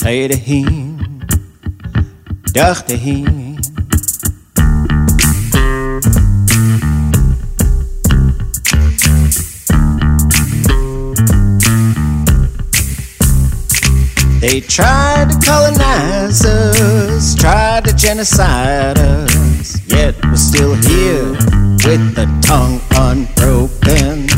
Tijdehin, dagtehin. They tried to colonize us, tried to genocide us, yet we're still here with the tongue unbroken.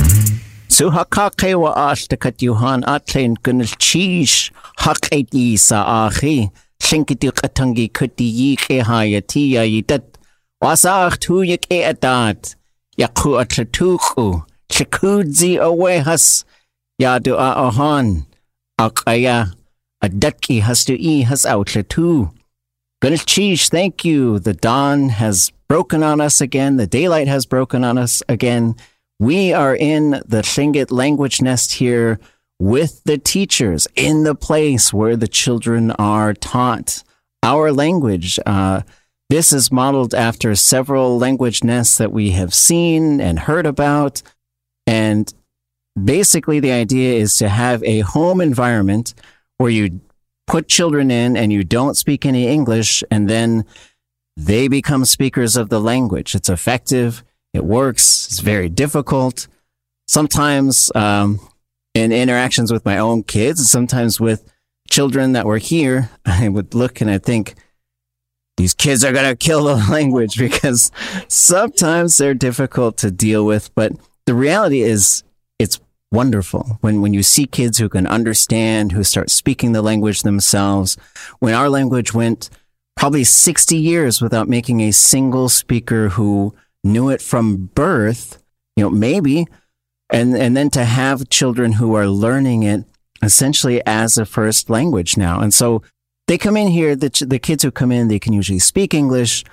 Suhakake wa ashtakat yuhan atlen gunil chish hak eti sa ahi shinkiti katangi kuti yi ke hayati ya yitat wasach tu yik e adat yaku atlatuku chikudzi awehas yadu a ahan akaya adatki has to e has outlatu. Gunil chish, thank you. The dawn has broken on us again. The daylight has broken on us again. We are in the Tlingit language nest here with the teachers in the place where the children are taught our language. Uh, this is modeled after several language nests that we have seen and heard about. And basically, the idea is to have a home environment where you put children in and you don't speak any English, and then they become speakers of the language. It's effective. It works. It's very difficult. Sometimes um, in interactions with my own kids, sometimes with children that were here, I would look and I think, these kids are going to kill the language because sometimes they're difficult to deal with. But the reality is, it's wonderful when, when you see kids who can understand, who start speaking the language themselves. When our language went probably 60 years without making a single speaker who knew it from birth, you know, maybe, and, and then to have children who are learning it essentially as a first language now. And so they come in here, the, the kids who come in, they can usually speak English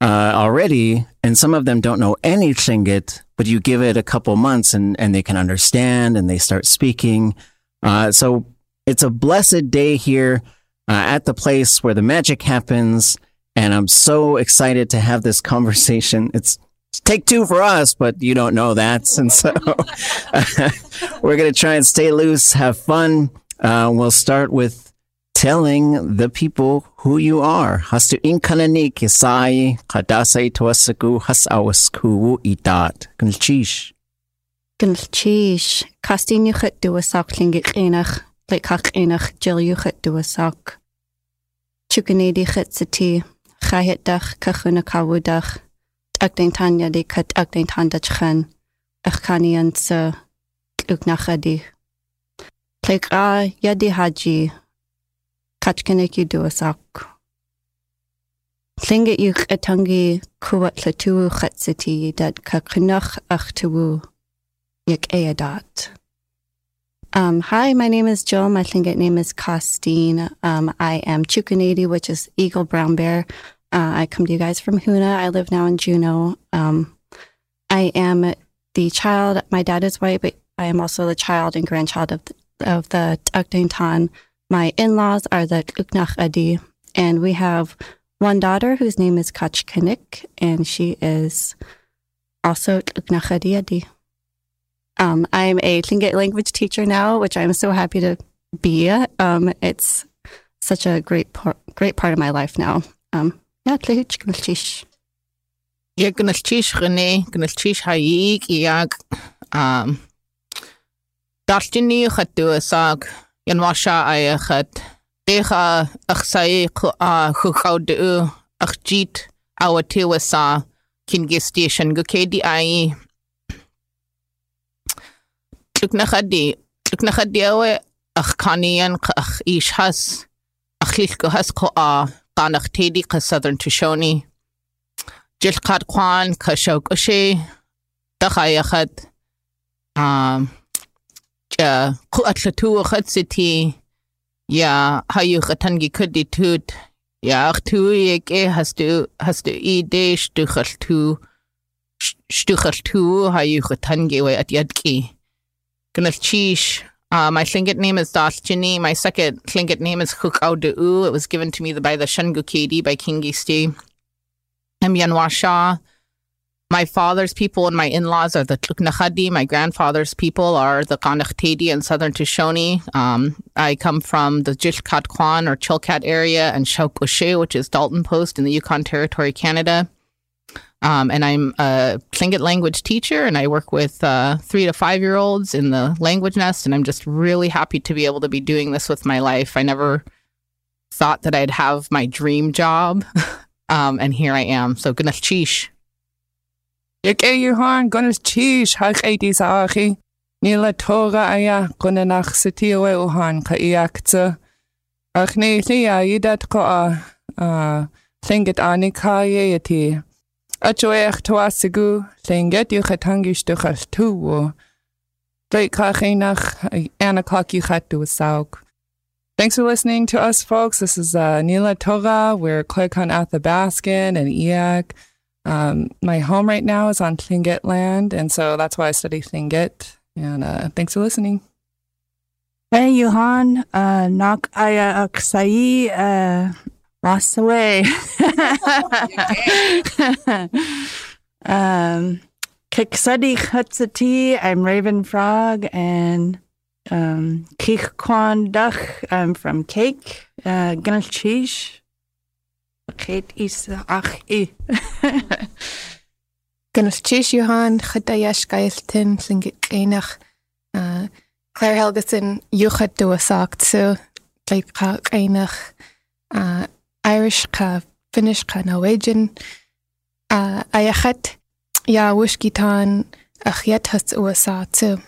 uh, already, and some of them don't know any Tlingit, but you give it a couple months and, and they can understand and they start speaking. Uh, so it's a blessed day here uh, at the place where the magic happens. And I'm so excited to have this conversation. It's take two for us, but you don't know that. And so we're going to try and stay loose, have fun. Uh, we'll start with telling the people who you are. Hastu inkanani kisai kadasai tuasaku has awasku itat. Gunchish. Gunchish. Kaasteen yuchat duasak lingik enach. Like hak enach jil yuchat duasak. Chukanedi chitsati. Chayet dach kachuna ag den tan dat chan ach chaní an sa ug nach chadí. Pléig á yadí hadí catcinnig i dúasach. Tlinge uch atangi kuwat le tú chatsatí dat ka chinach ach tú ag. Um, hi, my name is Jill. My Tlingit name is Kaasteen. Um, I am Chukanadi, which is Eagle Brown Bear. Uh, I come to you guys from Hoonah. I live now in Juneau. Um, I am the child. My dad is white, but I am also the child and grandchild of the, of the Tan my in-laws are the Uknach Adi, and we have one daughter whose name is Kach Kanik, and she is also Uknach Adi Adi. Um, I'm a Tlingit language teacher now, which I'm so happy to be. Um, it's such a great great part of my life now. Um, Ятлэгч гнэлчиш. Яг гнэлчиш гэнэ, гнэлчиш хаяг яг ам Дартини хатуусаг янваша аяхат дэха ахсай а хухауд ахжит аватиуса кингестишн гкеди ай. Лукнахади лукнахади ах каниан ах ишхас ахлилкахас коа tánach tédí go Southern Tushoni. Jilchad Kwan ka seo go sé de chaiachad chuatla tú a chud sití ja haúcha tangi chudí tút jaach tú ag é hasú í dééis dúchal tú stúchal tú haúcha tangéha a diadcí. Gnal tíis Uh, my Tlingit name is Dalchini. My second Tlingit name is Hukau De'u. It was given to me by the Shungukedi by King Gisti. I'm Yanwa. My father's people and my in-laws are the Tluknachadi. My grandfather's people are the Kanachtedi and Southern Tushoni. Um, I come from the Jishkat Kwan or Chilkat area and Shaukoshe, which is Dalton Post in the Yukon Territory, Canada. Um, and I'm a Tlingit language teacher, and I work with uh, three to five year olds in the language nest. And I'm just really happy to be able to be doing this with my life. I never thought that I'd have my dream job, um, and here I am. So, goodness, cheesh. Ik e Johan gonnes cheesh hak dis achi. Nila tora aya gonna nach uhan ka iakta. Ach ne lia yidat ko a Tlingit anikaye yati. Sauk. Thanks for listening to us, folks. This is uh, Nila Torah. We're Kloikon Athabaskan and Iak. Um, my home right now is on Tlingit land, and so that's why I study Tlingit. And uh, thanks for listening. Hey, Johan, uh, knock aya aksai, lost away. um, Kiksadi Hutsati, I'm Raven Frog, and um, Kik Kwan Duch, I'm from Kake, uh, Gnalchish. Kate is ach i. Gnalchish Johan, Chadayash Gailton, Singit Einach, uh, Claire Helgeson, Yuchat Duasak, so like Einach, uh, Irish ka Finnish ka Norwegian, uh, Ayachat, Ya has USA too.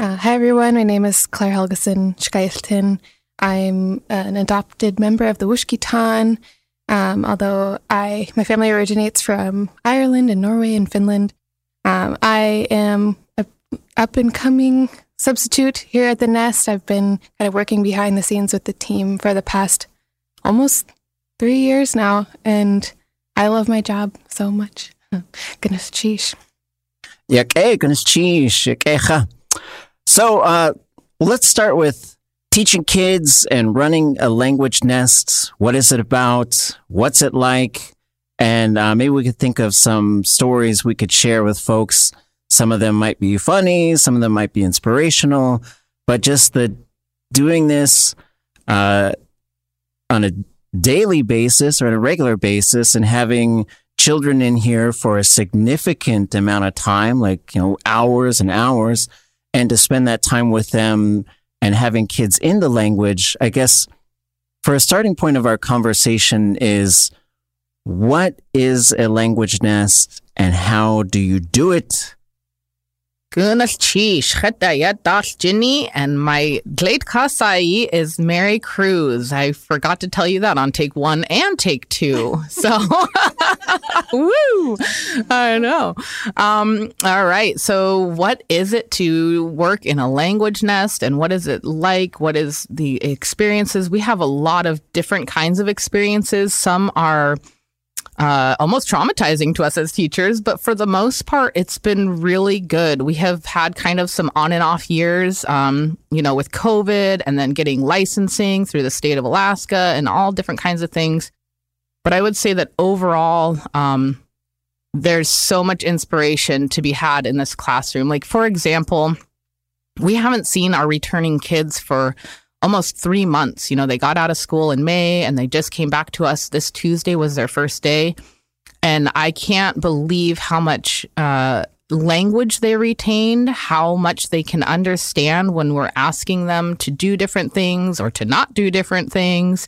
Uh, hi everyone, my name is Claire Helgeson Shkayltín. I'm an adopted member of the Wooshkeetaan, um, although I my family originates from Ireland and Norway and Finland. Um, I am a up and coming substitute here at the Nest. I've been kind of working behind the scenes with the team for the past almost three years now, and I love my job so much. Goodness, cheesh. Yake, goodness cheese, yakecha. So uh, let's start with teaching kids and running a language nest. What is it about? What's it like? And uh, maybe we could think of some stories we could share with folks. Some of them might be funny, some of them might be inspirational, but just the doing this uh, on a daily basis or on a regular basis and having children in here for a significant amount of time, like, you know, hours and hours, and to spend that time with them and having kids in the language, I guess for a starting point of our conversation is what is a language nest and how do you do it? Goodness cheesh, Chetaya Dash Ginny, and my late Kasai is Mary Cruise. I forgot to tell you that on take one and take two. So, woo! I know. Um, all right. So, what is it to work in a language nest, and what is it like? What is the experiences? We have a lot of different kinds of experiences. Some are uh, almost traumatizing to us as teachers, but for the most part, it's been really good. We have had kind of some on and off years, um, you know, with COVID and then getting licensing through the state of Alaska and all different kinds of things. But I would say that overall, um, there's so much inspiration to be had in this classroom. Like, for example, we haven't seen our returning kids for almost three months. You know, they got out of school in May and they just came back to us. This Tuesday was their first day. And I can't believe how much uh, language they retained, how much they can understand when we're asking them to do different things or to not do different things.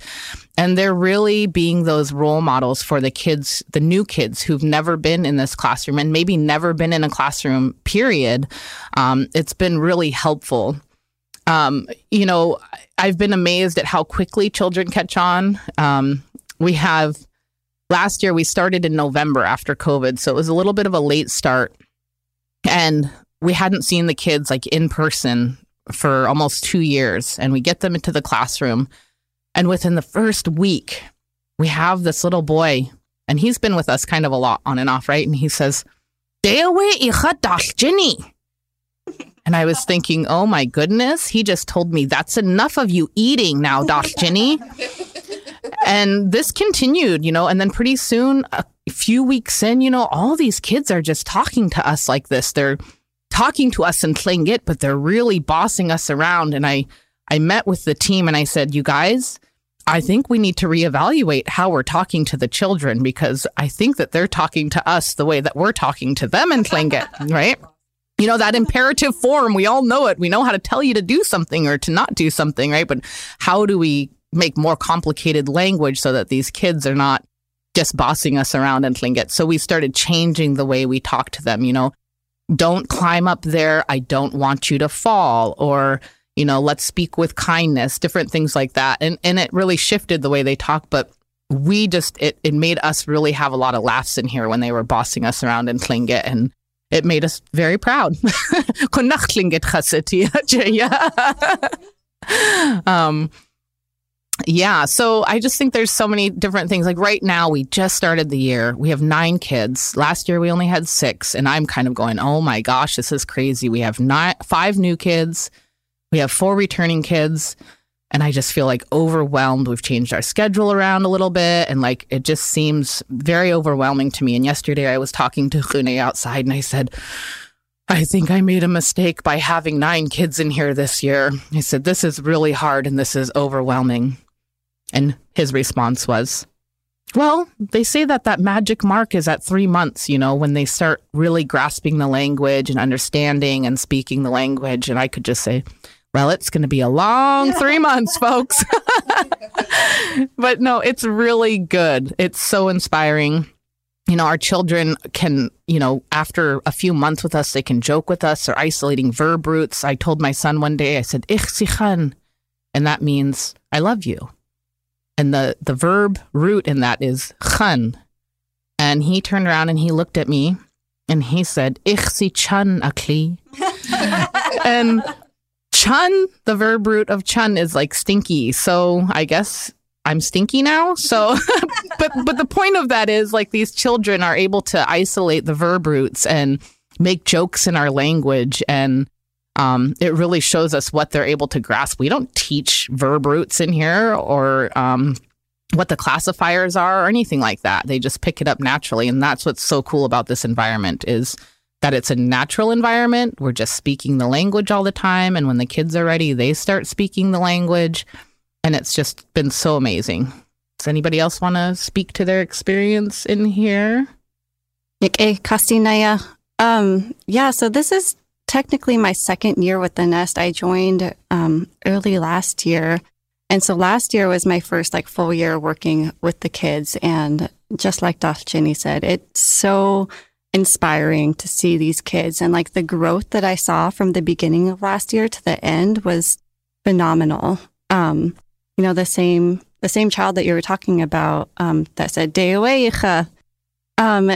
And they're really being those role models for the kids, the new kids who've never been in this classroom and maybe never been in a classroom, period. Um, it's been really helpful. Um, you know, I've been amazed at how quickly children catch on. Um, we have last year we started in November after COVID, so it was a little bit of a late start, and we hadn't seen the kids like in person for almost two years. And we get them into the classroom, and within the first week, we have this little boy, and he's been with us kind of a lot on and off, right? And he says, Jenny. And I was thinking, oh my goodness, he just told me that's enough of you eating now, Doc Jenny. and this continued, you know, and then pretty soon, a few weeks in, you know, all these kids are just talking to us like this. They're talking to us in Tlingit, but they're really bossing us around. And I, I met with the team and I said, you guys, I think we need to reevaluate how we're talking to the children because I think that they're talking to us the way that we're talking to them in Tlingit, right? You know, that imperative form, we all know it. We know how to tell you to do something or to not do something, right? But how do we make more complicated language so that these kids are not just bossing us around in Tlingit? So we started changing the way we talk to them, you know, don't climb up there. I don't want you to fall or, you know, let's speak with kindness, different things like that. And, and it really shifted the way they talk. But we just, it, it made us really have a lot of laughs in here when they were bossing us around in Tlingit and, it made us very proud. um, yeah, so I just think there's so many different things. Like right now, we just started the year. We have nine kids. Last year, we only had six, and I'm kind of going, "Oh my gosh, this is crazy." We have nine, five new kids. We have four returning kids and I just feel like overwhelmed. We've changed our schedule around a little bit, and like it just seems very overwhelming to me. And yesterday I was talking to Hune outside, and I said, I think I made a mistake by having nine kids in here this year. He said, This is really hard and this is overwhelming. And his response was, Well, they say that that magic mark is at three months, you know, when they start really grasping the language and understanding and speaking the language. And I could just say, well, it's going to be a long three months, folks. but no, it's really good. It's so inspiring. You know, our children can, you know, after a few months with us, they can joke with us. They're isolating verb roots. I told my son one day, I said, Ich sichern, and that means I love you. And the, the verb root in that is chan. And he turned around and he looked at me and he said, Ich si chan akli. and chun, the verb root of chun is like stinky. So I guess I'm stinky now. So, but but the point of that is like these children are able to isolate the verb roots and make jokes in our language, and um, it really shows us what they're able to grasp. We don't teach verb roots in here or um, what the classifiers are or anything like that. They just pick it up naturally, and that's what's so cool about this environment is that it's a natural environment. We're just speaking the language all the time. And when the kids are ready, they start speaking the language. And it's just been so amazing. Does anybody else want to speak to their experience in here? Okay, Um, yeah, so this is technically my second year with the Nest. I joined um, early last year. And so last year was my first like full year working with the kids. And just like Dr. Jenny said, it's so inspiring to see these kids and like the growth that I saw from the beginning of last year to the end was phenomenal. Um, you know, the same the same child that you were talking about um, that said Deoeicha. Um,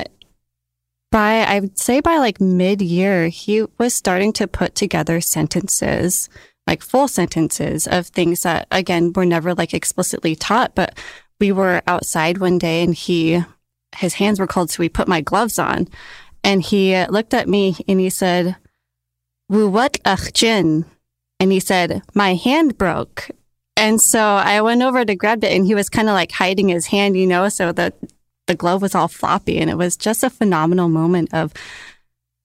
by I would say by like mid year, he was starting to put together sentences, like full sentences of things that again were never like explicitly taught, but we were outside one day and he his hands were cold, so he put my gloves on, and he looked at me and he said, "Wu what jin?" And he said, "My hand broke." And so I went over to grab it, and he was kind of like hiding his hand, you know, so the the glove was all floppy, and it was just a phenomenal moment of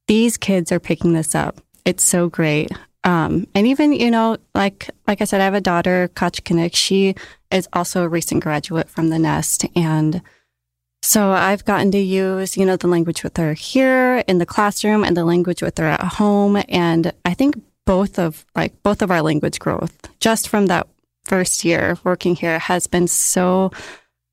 these kids are picking this up. It's so great. Um, and even, you know, like like I said, I have a daughter, Kachkanik. She is also a recent graduate from the Nest. And so I've gotten to use, you know, the language with her here in the classroom and the language with her at home. And I think both of like both of our language growth just from that first year working here has been so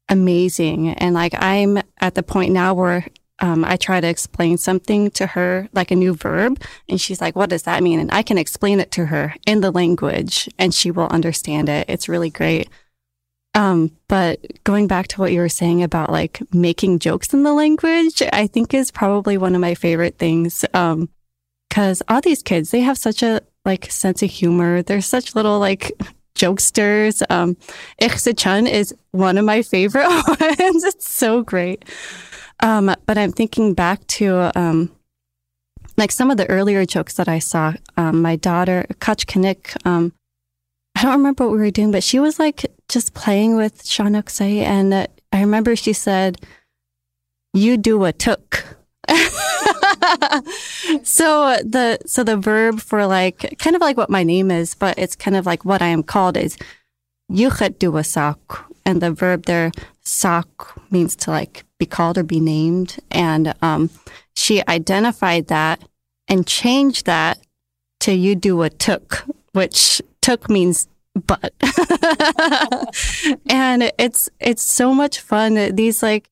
amazing. And like I'm at the point now where um, I try to explain something to her, like a new verb, and she's like, what does that mean? And I can explain it to her in the language and she will understand it. It's really great. Um, but going back to what you were saying about like making jokes in the language, I think is probably one of my favorite things. Um, cause all these kids, they have such a like sense of humor. They're such little like jokesters. Um, Chun is one of my favorite ones. It's so great. Um, but I'm thinking back to um, like some of the earlier jokes that I saw. Um, my daughter, Kach Kanik, um, I don't remember what we were doing, but she was like just playing with Shanukse. And uh, I remember she said, You do a took. so the so the verb for like kind of like what my name is, but it's kind of like what I am called is yuchet do a sak. And the verb there, sak, means to like be called or be named. And um, she identified that and changed that to you do a took, which took means but. and it's it's so much fun. These like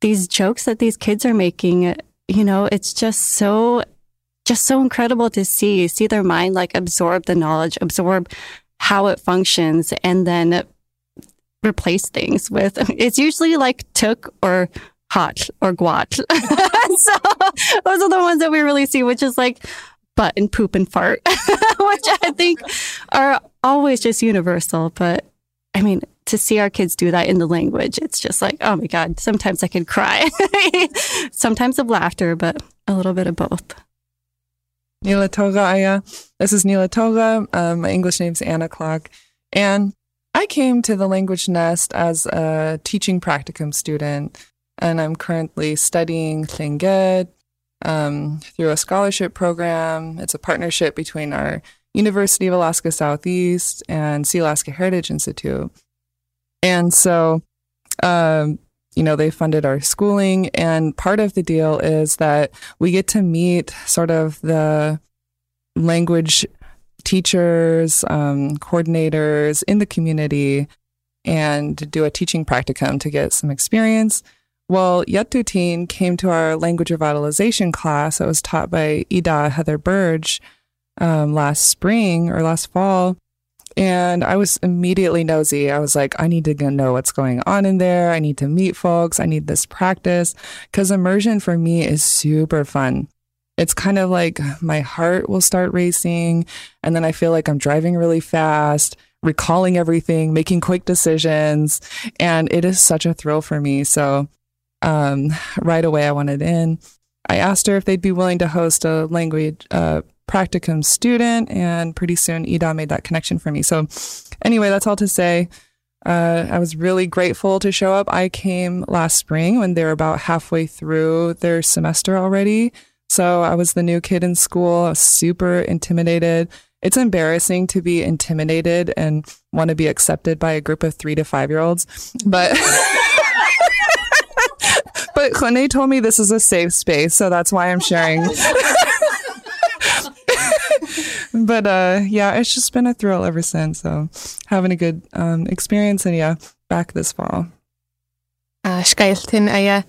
these jokes that these kids are making, you know, it's just so just so incredible to see see their mind like absorb the knowledge, absorb how it functions and then replace things with it's usually like took or hot or guat. so those are the ones that we really see, which is like butt and poop and fart, which I think are always just universal. But I mean, to see our kids do that in the language, it's just like, oh my God, sometimes I could cry. sometimes of laughter, but a little bit of both. Nila Toga Aya. This is Nila Toga. Um, my English name's Anna Clock. And I came to the Language Nest as a teaching practicum student and I'm currently studying Tlingit um, through a scholarship program. It's a partnership between our University of Alaska Southeast and Sealaska Heritage Institute. And so, um, you know, they funded our schooling. And part of the deal is that we get to meet sort of the language teachers, um, coordinators in the community and do a teaching practicum to get some experience. Well, Yatutin came to our language revitalization class that was taught by Ida Heather Burge um, last spring or last fall. And I was immediately nosy. I was like, I need to know what's going on in there. I need to meet folks. I need this practice because immersion for me is super fun. It's kind of like my heart will start racing. And then I feel like I'm driving really fast, recalling everything, making quick decisions. And it is such a thrill for me. So um, right away, I wanted in. I asked her if they'd be willing to host a language uh, practicum student, and pretty soon Ida made that connection for me. So, anyway, that's all to say. Uh, I was really grateful to show up. I came last spring when they were about halfway through their semester already. So I was the new kid in school. Super intimidated. It's embarrassing to be intimidated and want to be accepted by a group of three to five year olds. But but Khone told me this is a safe space, so that's why I'm sharing. but uh, yeah, it's just been a thrill ever since. So having a good um, experience, and yeah, back this fall. Uh, I,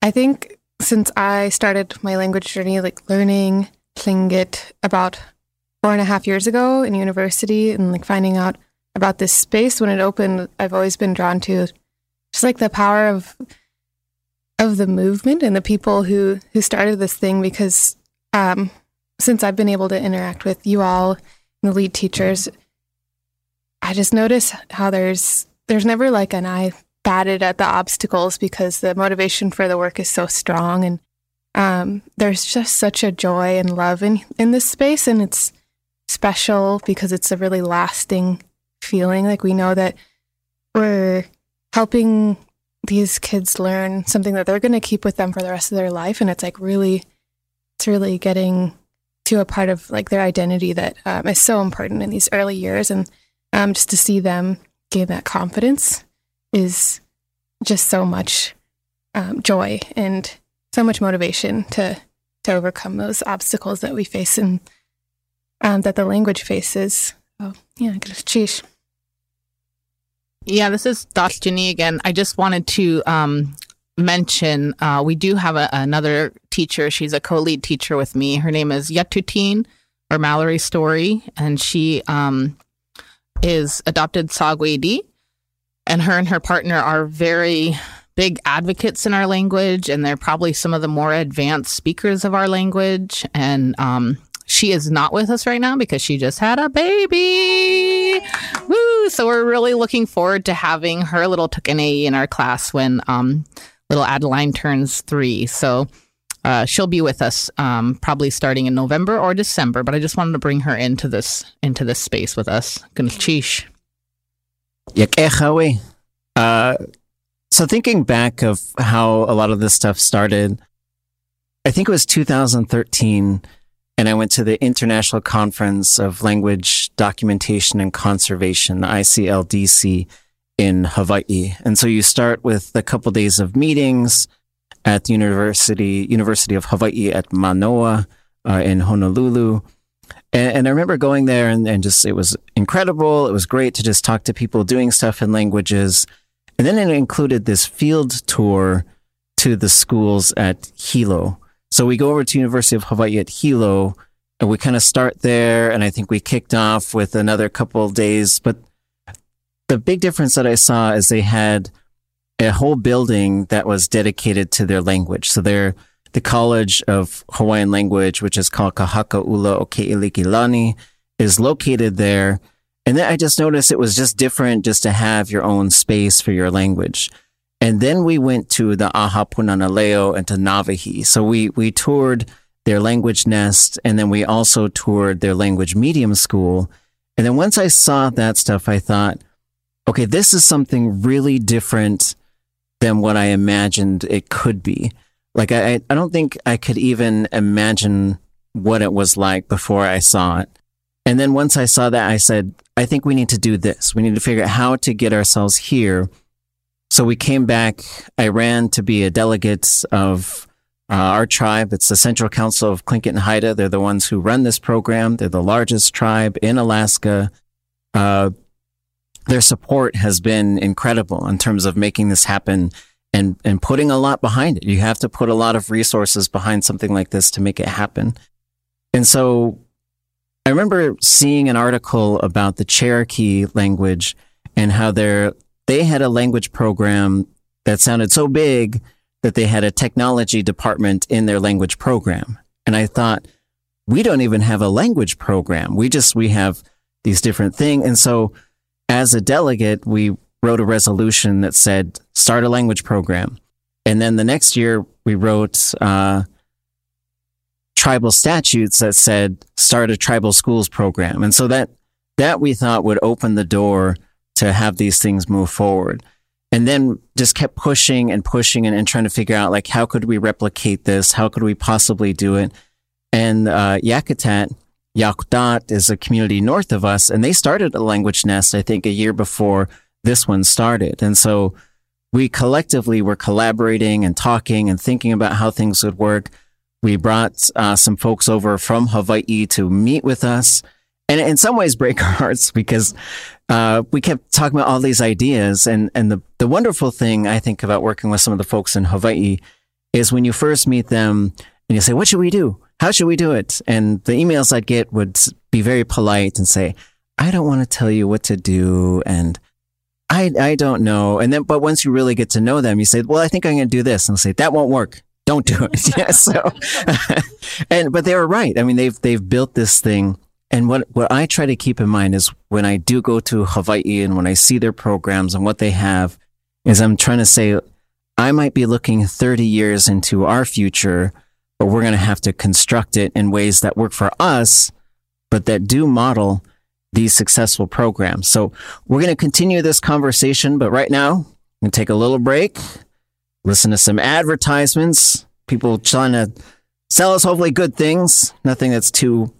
I think since I started my language journey, like learning Tlingit about four and a half years ago in university, and like finding out about this space when it opened, I've always been drawn to just like the power of of the movement and the people who who started this thing because um, since I've been able to interact with you all, the lead teachers, I just notice how there's there's never like an eye batted at the obstacles because the motivation for the work is so strong and um, there's just such a joy and love in in this space and it's special because it's a really lasting feeling. Like we know that we're helping these kids learn something that they're going to keep with them for the rest of their life and it's like really it's really getting to a part of like their identity that um, is so important in these early years and um, just to see them gain that confidence is just so much um, joy and so much motivation to to overcome those obstacles that we face and um, that the language faces. Oh, yeah, cheesh. Yeah, this is. Ginny again. I just wanted to um, mention uh, we do have a, another teacher. She's a co lead teacher with me. Her name is Yatutin or Mallory Story, and she um, is adopted Sagwedi. And her and her partner are very big advocates in our language, and they're probably some of the more advanced speakers of our language. And um, she is not with us right now because she just had a baby. Woo! So we're really looking forward to having her little tukane in our class when um, little Adeline turns three. So uh, she'll be with us um, probably starting in November or December. But I just wanted to bring her into this into this space with us. Uh, so thinking back of how a lot of this stuff started, I think it was 2013 and I went to the International Conference of Language Documentation and Conservation, the ICLDC in Hawaii. And so you start with a couple days of meetings at the University, University of Hawaii at Manoa uh, in Honolulu. And, and, I remember going there and, and just, it was incredible. It was great to just talk to people doing stuff in languages. And then it included this field tour to the schools at Hilo. So we go over to University of Hawaii at Hilo and we kind of start there. And I think we kicked off with another couple of days. But the big difference that I saw is they had a whole building that was dedicated to their language. So they're the College of Hawaiian Language, which is called Ka Haka ʻUla O Keʻelikōlani, is located there. And then I just noticed it was just different just to have your own space for your language. And then we went to the Aha Punana Leo and to Nāwahī. So we, we toured their language nest and then we also toured their language medium school. And then once I saw that stuff, I thought, okay, this is something really different than what I imagined it could be. Like I, I don't think I could even imagine what it was like before I saw it. And then once I saw that, I said, I think we need to do this. We need to figure out how to get ourselves here so we came back. I ran to be a delegate of uh, our tribe. It's the Central Council of Tlingit and Haida. They're the ones who run this program. They're the largest tribe in Alaska. Uh, their support has been incredible in terms of making this happen and, and putting a lot behind it. You have to put a lot of resources behind something like this to make it happen. And so I remember seeing an article about the Cherokee language and how they're they had a language program that sounded so big that they had a technology department in their language program. And I thought, we don't even have a language program. We just, we have these different things. And so as a delegate, we wrote a resolution that said, start a language program. And then the next year we wrote, uh, tribal statutes that said, start a tribal schools program. And so that, that we thought would open the door to have these things move forward. And then just kept pushing and pushing and, and trying to figure out like, how could we replicate this? How could we possibly do it? And, uh, Yakutat, Yakutat is a community north of us and they started a language nest, I think a year before this one started. And so we collectively were collaborating and talking and thinking about how things would work. We brought uh, some folks over from Hawaii to meet with us and in some ways break our hearts because uh, we kept talking about all these ideas. And, and the, the wonderful thing I think about working with some of the folks in Hawaii is when you first meet them and you say, what should we do? How should we do it? And the emails I'd get would be very polite and say, I don't want to tell you what to do. And I, I don't know. And then, but once you really get to know them, you say, well, I think I'm going to do this. And they'll say, that won't work. Don't do it. yeah. So, and, but they were right. I mean, they've, they've built this thing and what, what I try to keep in mind is when I do go to Hawaii and when I see their programs and what they have, is I'm trying to say I might be looking 30 years into our future, but we're going to have to construct it in ways that work for us, but that do model these successful programs. So we're going to continue this conversation, but right now, I'm going to take a little break, listen to some advertisements, people trying to sell us hopefully good things, nothing that's too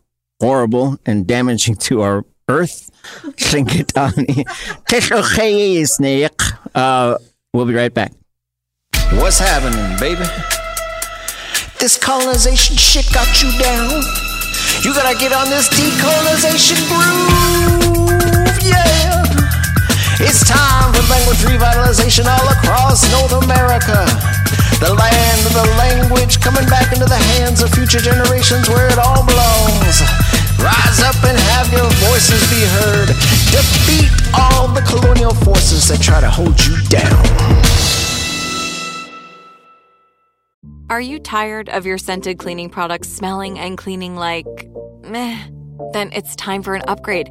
horrible and damaging to our earth. uh, we'll be right back. What's happening, baby? This colonization shit got you down. You gotta get on this decolonization groove, yeah. It's time for language revitalization all across North America. The land of the language coming back into the hands of future generations where it all belongs. Rise up and have your voices be heard. Defeat all the colonial forces that try to hold you down. Are you tired of your scented cleaning products smelling and cleaning like meh? Then it's time for an upgrade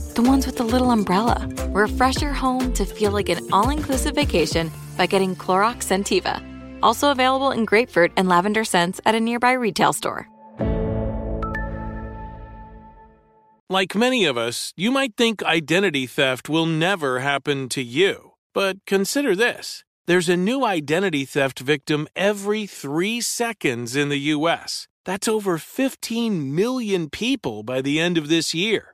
The ones with the little umbrella. Refresh your home to feel like an all inclusive vacation by getting Clorox Scentiva. Also available in grapefruit and lavender scents at a nearby retail store. Like many of us, you might think identity theft will never happen to you. But consider this there's a new identity theft victim every three seconds in the U.S. That's over 15 million people by the end of this year,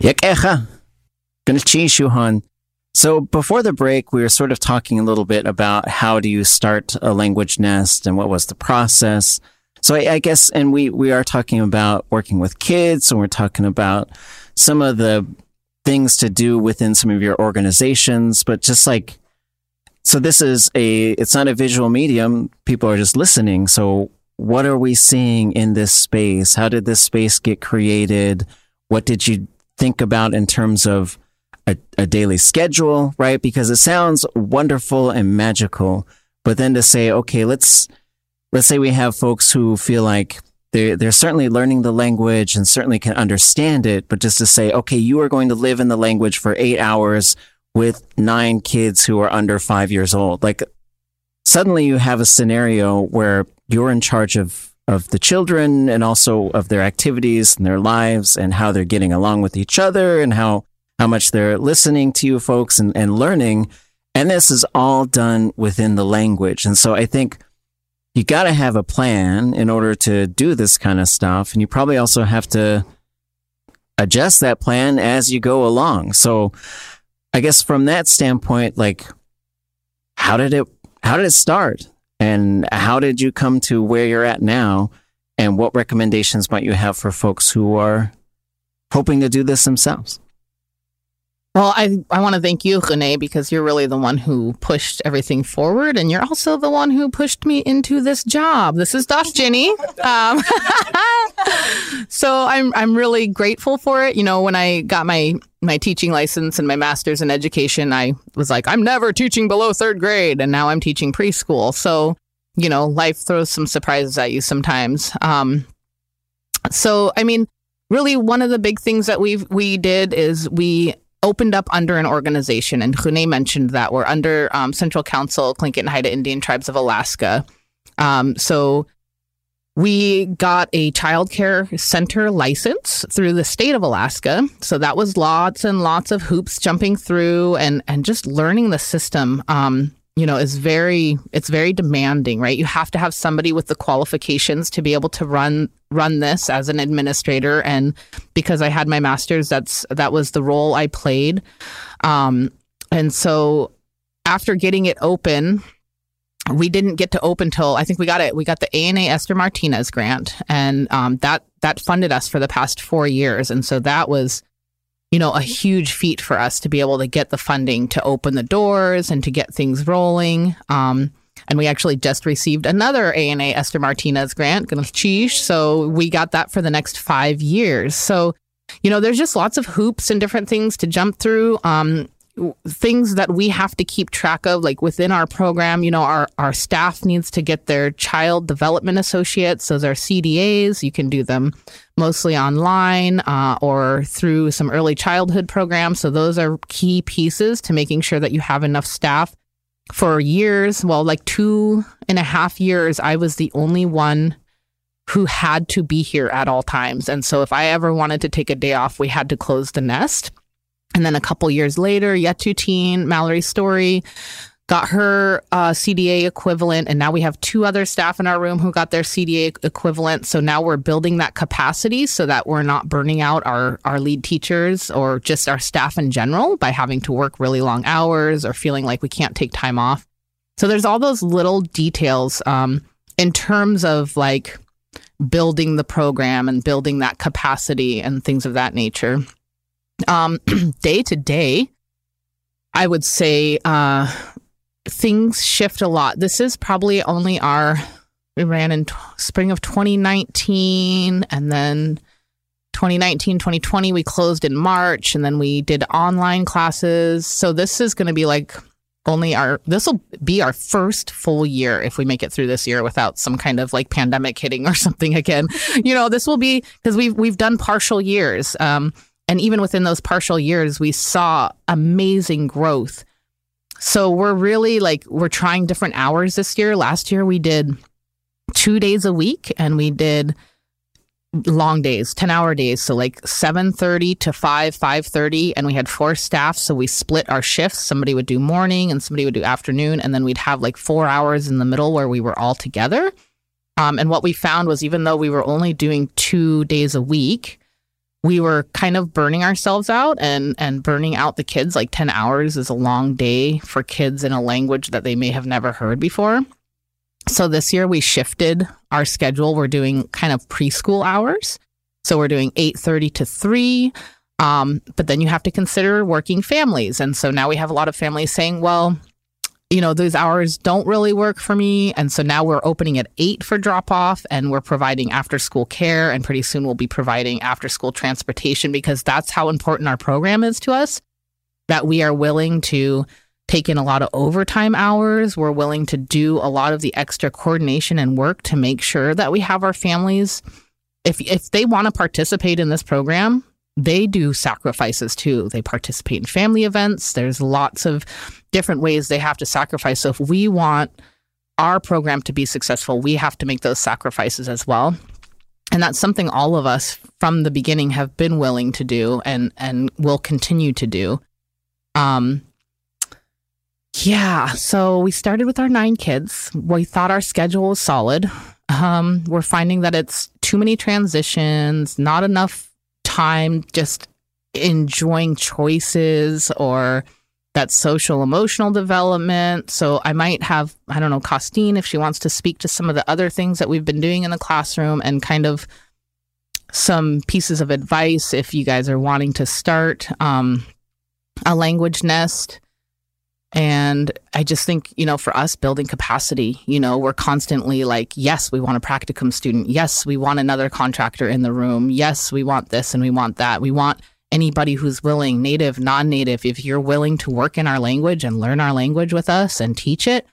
Yakecha. Shuhan. So before the break, we were sort of talking a little bit about how do you start a language nest and what was the process. So I, I guess, and we, we are talking about working with kids and we're talking about some of the things to do within some of your organizations, but just like, so this is a, it's not a visual medium. People are just listening. So what are we seeing in this space? How did this space get created? What did you think about in terms of a, a daily schedule, right? Because it sounds wonderful and magical, but then to say, okay, let's let's say we have folks who feel like they're, they're certainly learning the language and certainly can understand it, but just to say, okay, you are going to live in the language for eight hours with nine kids who are under five years old. Like suddenly you have a scenario where you're in charge of of the children and also of their activities and their lives and how they're getting along with each other and how, how much they're listening to you folks and, and learning. And this is all done within the language. And so I think you got to have a plan in order to do this kind of stuff. And you probably also have to adjust that plan as you go along. So I guess from that standpoint, like, how did it, how did it start? And how did you come to where you're at now? And what recommendations might you have for folks who are hoping to do this themselves? Well, I, I want to thank you, Renee, because you're really the one who pushed everything forward. And you're also the one who pushed me into this job. This is Dosh Jenny. Um, so I'm, I'm really grateful for it. You know, when I got my, my teaching license and my master's in education, I was like, I'm never teaching below third grade. And now I'm teaching preschool. So, you know, life throws some surprises at you sometimes. Um, so, I mean, really one of the big things that we we did is we opened up under an organization, and Hune mentioned that we're under um, Central Council, Tlingit and Haida Indian Tribes of Alaska. Um, so we got a child care center license through the state of Alaska. So that was lots and lots of hoops jumping through and and just learning the system. Um, you know, is very it's very demanding, right? You have to have somebody with the qualifications to be able to run run this as an administrator and because I had my masters that's that was the role I played. Um and so after getting it open, we didn't get to open till I think we got it. We got the ANA Esther Martinez grant, and um, that that funded us for the past four years, and so that was you know, a huge feat for us to be able to get the funding to open the doors and to get things rolling. Um, and we actually just received another ANA Esther Martinez grant, so we got that for the next five years. So, you know, there's just lots of hoops and different things to jump through. Um, things that we have to keep track of like within our program you know our, our staff needs to get their child development associates. Those are cdas you can do them mostly online uh, or through some early childhood programs. So those are key pieces to making sure that you have enough staff for years. Well like two and a half years i was the only one who had to be here at all times. And so if i ever wanted to take a day off we had to close the nest and then a couple years later, Teen, Mallory Story, got her uh, CDA equivalent. And now we have two other staff in our room who got their CDA equivalent. So now we're building that capacity so that we're not burning out our, our lead teachers or just our staff in general by having to work really long hours or feeling like we can't take time off. So there's all those little details um, in terms of like building the program and building that capacity and things of that nature. Um, day to day, I would say uh, things shift a lot. This is probably only our, we ran in t- spring of 2019 and then 2019, 2020, we closed in March and then we did online classes. So this is going to be like only our, this will be our first full year if we make it through this year without some kind of like pandemic hitting or something again. You know, this will be because we've, we've done partial years. Um, and even within those partial years, we saw amazing growth. So we're really like, we're trying different hours this year. Last year, we did two days a week and we did long days 10 hour days. So like 7.30 to 5 5.30 and we had four staff. So we split our shifts. Somebody would do morning and somebody would do afternoon. And then we'd have like four hours in the middle where we were all together. Um, and what we found was even though we were only doing two days a week we were kind of burning ourselves out and and burning out the kids. Like 10 hours is a long day for kids in a language that they may have never heard before. So this year we shifted our schedule. We're doing kind of preschool hours. So we're doing 8.30 to 3 um, but then you have to consider working families. And so now we have a lot of families saying well you know, those hours don't really work for me. And so now we're opening at eight for drop off and we're providing after school care. And pretty soon we'll be providing after school transportation because that's how important our program is to us. That we are willing to take in a lot of overtime hours. We're willing to do a lot of the extra coordination and work to make sure that we have our families. If, if they want to participate in this program, they do sacrifices too. They participate in family events. There's lots of different ways they have to sacrifice. So if we want our program to be successful, we have to make those sacrifices as well. And that's something all of us from the beginning have been willing to do and and will continue to do. Um yeah, so we started with our nine kids. We thought our schedule was solid. Um, we're finding that it's too many transitions, not enough time just enjoying choices or that social emotional development. So I might have, I don't know, Kaasteen if she wants to speak to some of the other things that we've been doing in the classroom and kind of some pieces of advice if you guys are wanting to start um, a language nest. And I just think, you know, for us building capacity, you know, we're constantly like, yes, we want a practicum student. Yes, we want another contractor in the room. Yes, we want this and we want that. We want anybody who's willing, native, non native, if you're willing to work in our language and learn our language with us and teach it,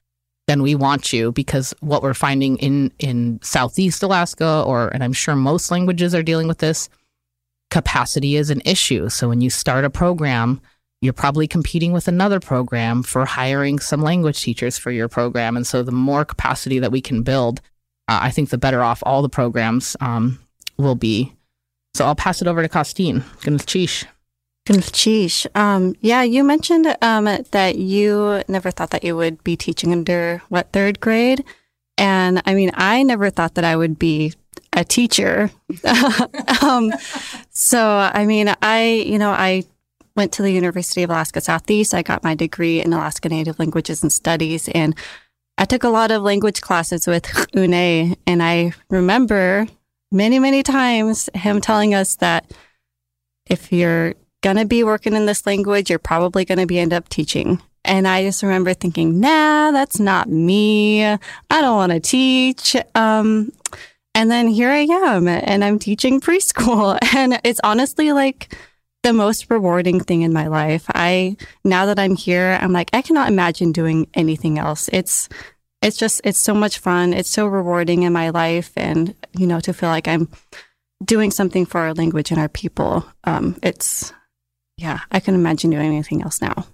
then we want you because what we're finding in, in Southeast Alaska, or, and I'm sure most languages are dealing with this, capacity is an issue. So when you start a program, you're probably competing with another program for hiring some language teachers for your program. And so the more capacity that we can build, uh, I think the better off all the programs um, will be. So I'll pass it over to Kaasteen. Gunalchéesh. Gunalchéesh. Um, yeah, you mentioned um, that you never thought that you would be teaching under what third grade, and I mean, I never thought that I would be a teacher. um, so I mean, I you know I went to the University of Alaska Southeast. I got my degree in Alaska Native Languages and Studies, and I took a lot of language classes with Une, and I remember many, many times him telling us that if you're going to be working in this language, you're probably going to be end up teaching. And I just remember thinking, nah, that's not me. I don't want to teach. Um, and then here I am and I'm teaching preschool. And it's honestly like the most rewarding thing in my life. I, now that I'm here, I'm like, I cannot imagine doing anything else. It's, it's just, it's so much fun. It's so rewarding in my life. And, you know, to feel like I'm doing something for our language and our people. Um, it's, yeah, I can imagine doing anything else now.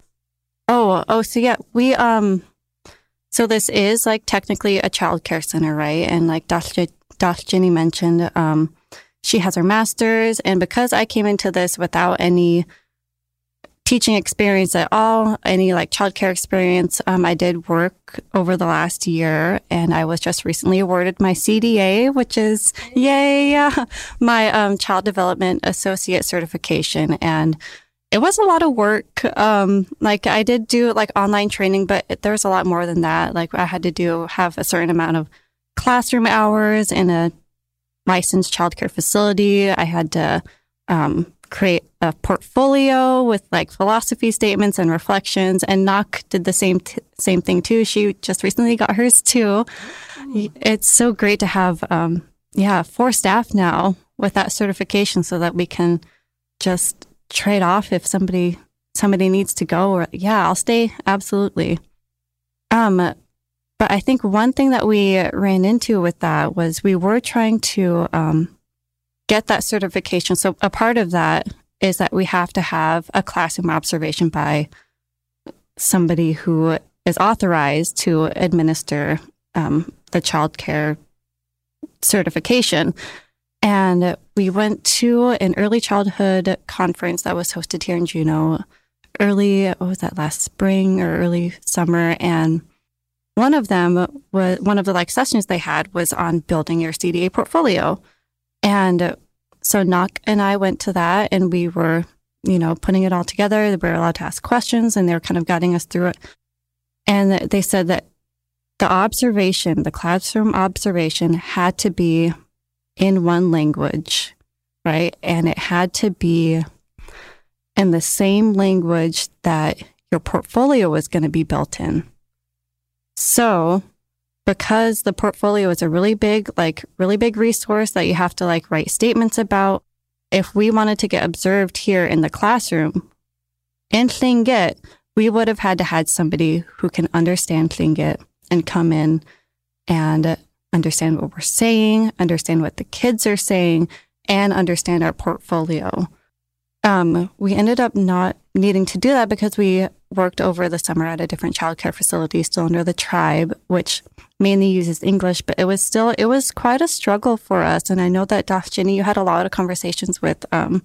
Oh, oh, so yeah, we, um, so this is like technically a child care center, right? And like Daaljíni mentioned, um, she has her master's. And because I came into this without any teaching experience at all, any like childcare experience, um, I did work over the last year and I was just recently awarded my CDA, which is yay, my um, child development associate certification. And it was a lot of work. Um, like I did do like online training, but there was a lot more than that. Like I had to do have a certain amount of classroom hours and a licensed childcare facility. I had to um, create a portfolio with like philosophy statements and reflections. And Naak did the same t- same thing too. She just recently got hers too. It's so great to have, um, yeah, four staff now with that certification, so that we can just trade off if somebody somebody needs to go. Or yeah, I'll stay absolutely. Um, but I think one thing that we ran into with that was we were trying to um, get that certification. So a part of that is that we have to have a classroom observation by somebody who is authorized to administer um, the child care certification. And we went to an early childhood conference that was hosted here in Juneau early, what was that, last spring or early summer. And one of them was one of the like sessions they had was on building your CDA portfolio. And so Naak and I went to that and we were, you know, putting it all together. We were allowed to ask questions and they were kind of guiding us through it. And they said that the observation, the classroom observation had to be in one language, right? And it had to be in the same language that your portfolio was going to be built in. So, because the portfolio is a really big, like really big resource that you have to like write statements about, if we wanted to get observed here in the classroom in Tlingit, we would have had to had somebody who can understand Tlingit and come in and understand what we're saying, understand what the kids are saying, and understand our portfolio. Um, we ended up not needing to do that because we worked over the summer at a different childcare facility still under the tribe, which mainly uses English, but it was still, it was quite a struggle for us. And I know that Daaljíni, you had a lot of conversations with, um,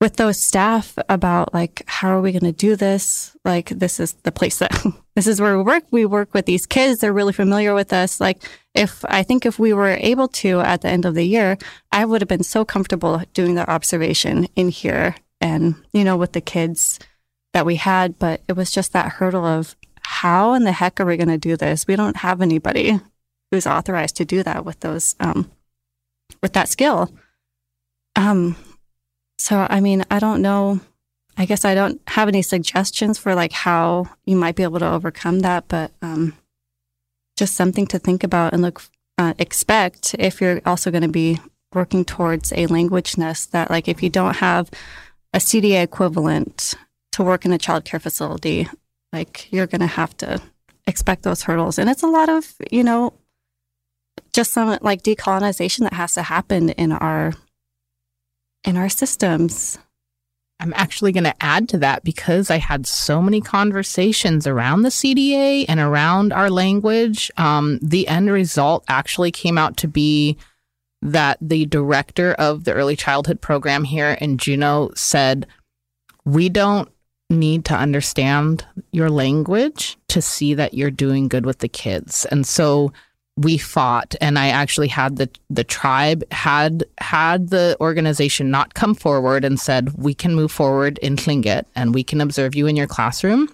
with those staff about like, how are we going to do this? Like, this is the place that, this is where we work. We work with these kids. They're really familiar with us. Like, if I think if we were able to at the end of the year, I would have been so comfortable doing the observation in here and, you know, with the kids that we had, but it was just that hurdle of how in the heck are we going to do this? We don't have anybody who's authorized to do that with those um, with that skill. Um, so I mean, I don't know. I guess I don't have any suggestions for like how you might be able to overcome that, but um, just something to think about and look uh, expect if you're also going to be working towards a language nest that like if you don't have a CDA equivalent to work in a childcare facility, like you're going to have to expect those hurdles. And it's a lot of, you know, just some like decolonization that has to happen in our in our systems. I'm actually going to add to that because I had so many conversations around the CDA and around our language. Um, the end result actually came out to be that the director of the early childhood program here in Juneau said, We don't need to understand your language to see that you're doing good with the kids. And so we fought and I actually had the the tribe had had the organization not come forward and said we can move forward in Tlingit and we can observe you in your classroom.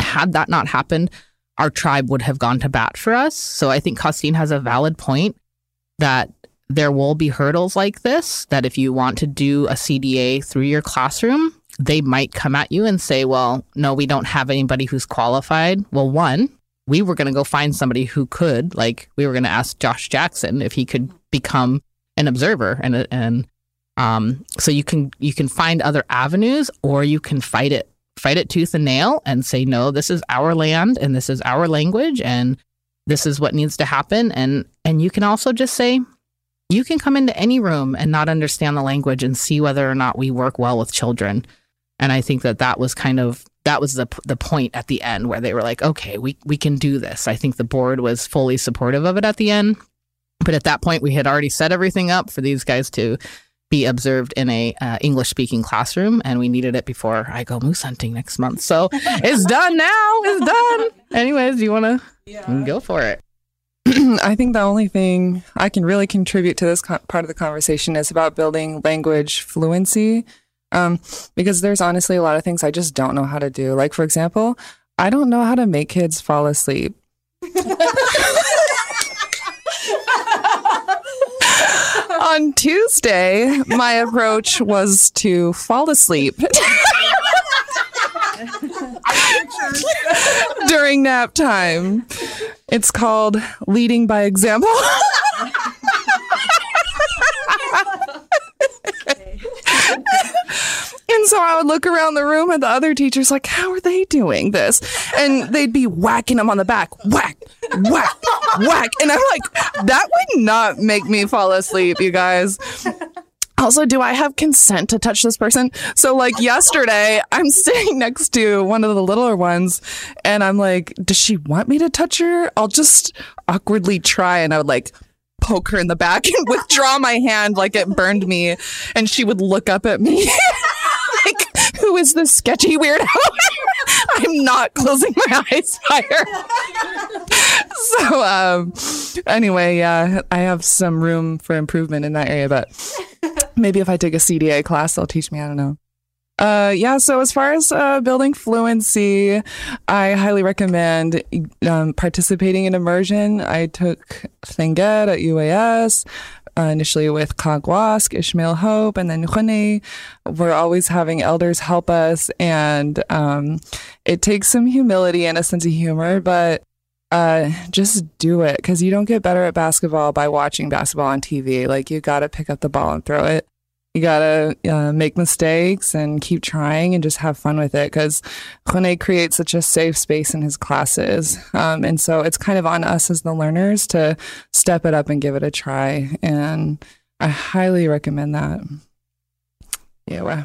Had that not happened, our tribe would have gone to bat for us. So I think Kaasteen has a valid point that there will be hurdles like this that if you want to do a CDA through your classroom, they might come at you and say, well, no, we don't have anybody who's qualified. Well, one, we were going to go find somebody who could, like, we were going to ask Josh Jackson if he could become an observer. And, and, um, so you can, you can find other avenues or you can fight it, fight it tooth and nail and say, no, this is our land and this is our language and this is what needs to happen. And, and you can also just say, you can come into any room and not understand the language and see whether or not we work well with children. And I think that that was kind of that was the the point at the end where they were like, okay, we we can do this. I think the board was fully supportive of it at the end, but at that point we had already set everything up for these guys to be observed in a uh, English speaking classroom, and we needed it before I go moose hunting next month. So it's done now. It's done. Anyways, do you want to yeah. go for it? I think the only thing I can really contribute to this co- part of the conversation is about building language fluency um, because there's honestly a lot of things I just don't know how to do. Like, for example, I don't know how to make kids fall asleep. On Tuesday, my approach was to fall asleep. during nap time. It's called leading by example. And so I would look around the room at the other teachers, like, how are they doing this? And they'd be whacking them on the back, whack, whack, whack. And I'm like, that would not make me fall asleep, you guys. Also, do I have consent to touch this person? So, like yesterday, I'm sitting next to one of the littler ones, and I'm like, does she want me to touch her? I'll just awkwardly try, and I would like poke her in the back and withdraw my hand like it burned me, and she would look up at me. like, who is this sketchy weirdo? I'm not closing my eyes fire. so um anyway, yeah, I have some room for improvement in that area, but maybe if I take a CDA class, they'll teach me. I don't know. Uh, yeah, so as far as uh, building fluency, I highly recommend um, participating in immersion. I took Tlingit at UAS. Uh, initially with Khaagwáask, Ishmael Hope, and then Khune. We're always having elders help us, and um, it takes some humility and a sense of humor, but uh, just do it because you don't get better at basketball by watching basketball on TV. Like, you got to pick up the ball and throw it you gotta uh, make mistakes and keep trying and just have fun with it because Rene creates such a safe space in his classes. Um, and so it's kind of on us as the learners to step it up and give it a try. And I highly recommend that. Yeah. Well.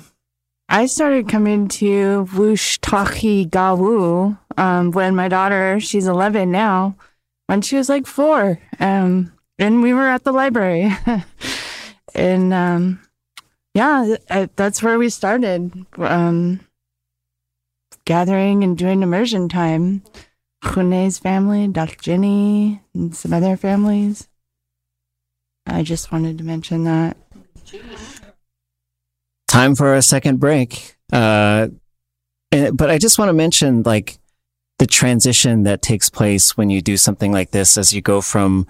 I started coming to Wush Tahi Gawu um, when my daughter, she's 11 now, when she was like four. Um, and we were at the library. and um, yeah, I, that's where we started. Um, gathering and doing immersion time. Khune's family, Daaljíni, and some other families. I just wanted to mention that. Time for a second break. Uh, and, but I just want to mention like the transition that takes place when you do something like this as you go from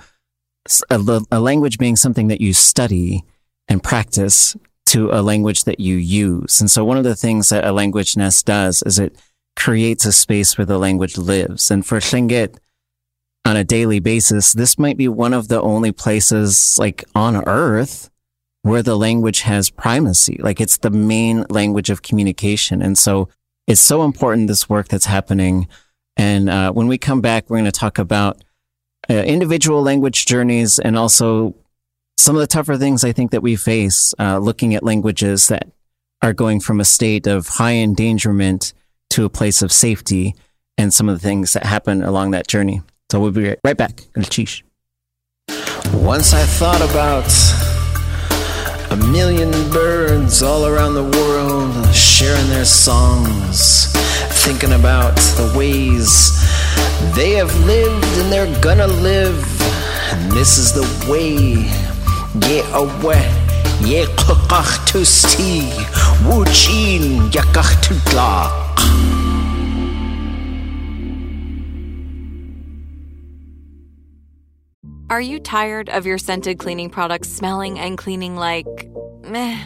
a, a language being something that you study and practice to a language that you use. And so one of the things that a language nest does is it creates a space where the language lives. And for Tlingit, on a daily basis, this might be one of the only places like on earth where the language has primacy. Like it's the main language of communication. And so it's so important, this work that's happening. And uh, when we come back, we're going to talk about uh, individual language journeys and also some of the tougher things I think that we face uh, looking at languages that are going from a state of high endangerment to a place of safety and some of the things that happen along that journey. So we'll be right back. Once I thought about a million birds all around the world sharing their songs, thinking about the ways they have lived and they're gonna live. And this is the way Are you tired of your scented cleaning products smelling and cleaning like meh?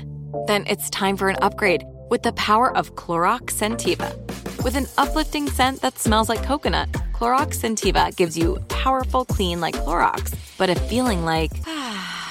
Then it's time for an upgrade with the power of Clorox Scentiva. With an uplifting scent that smells like coconut, Clorox Scentiva gives you powerful clean like Clorox, but a feeling like ah,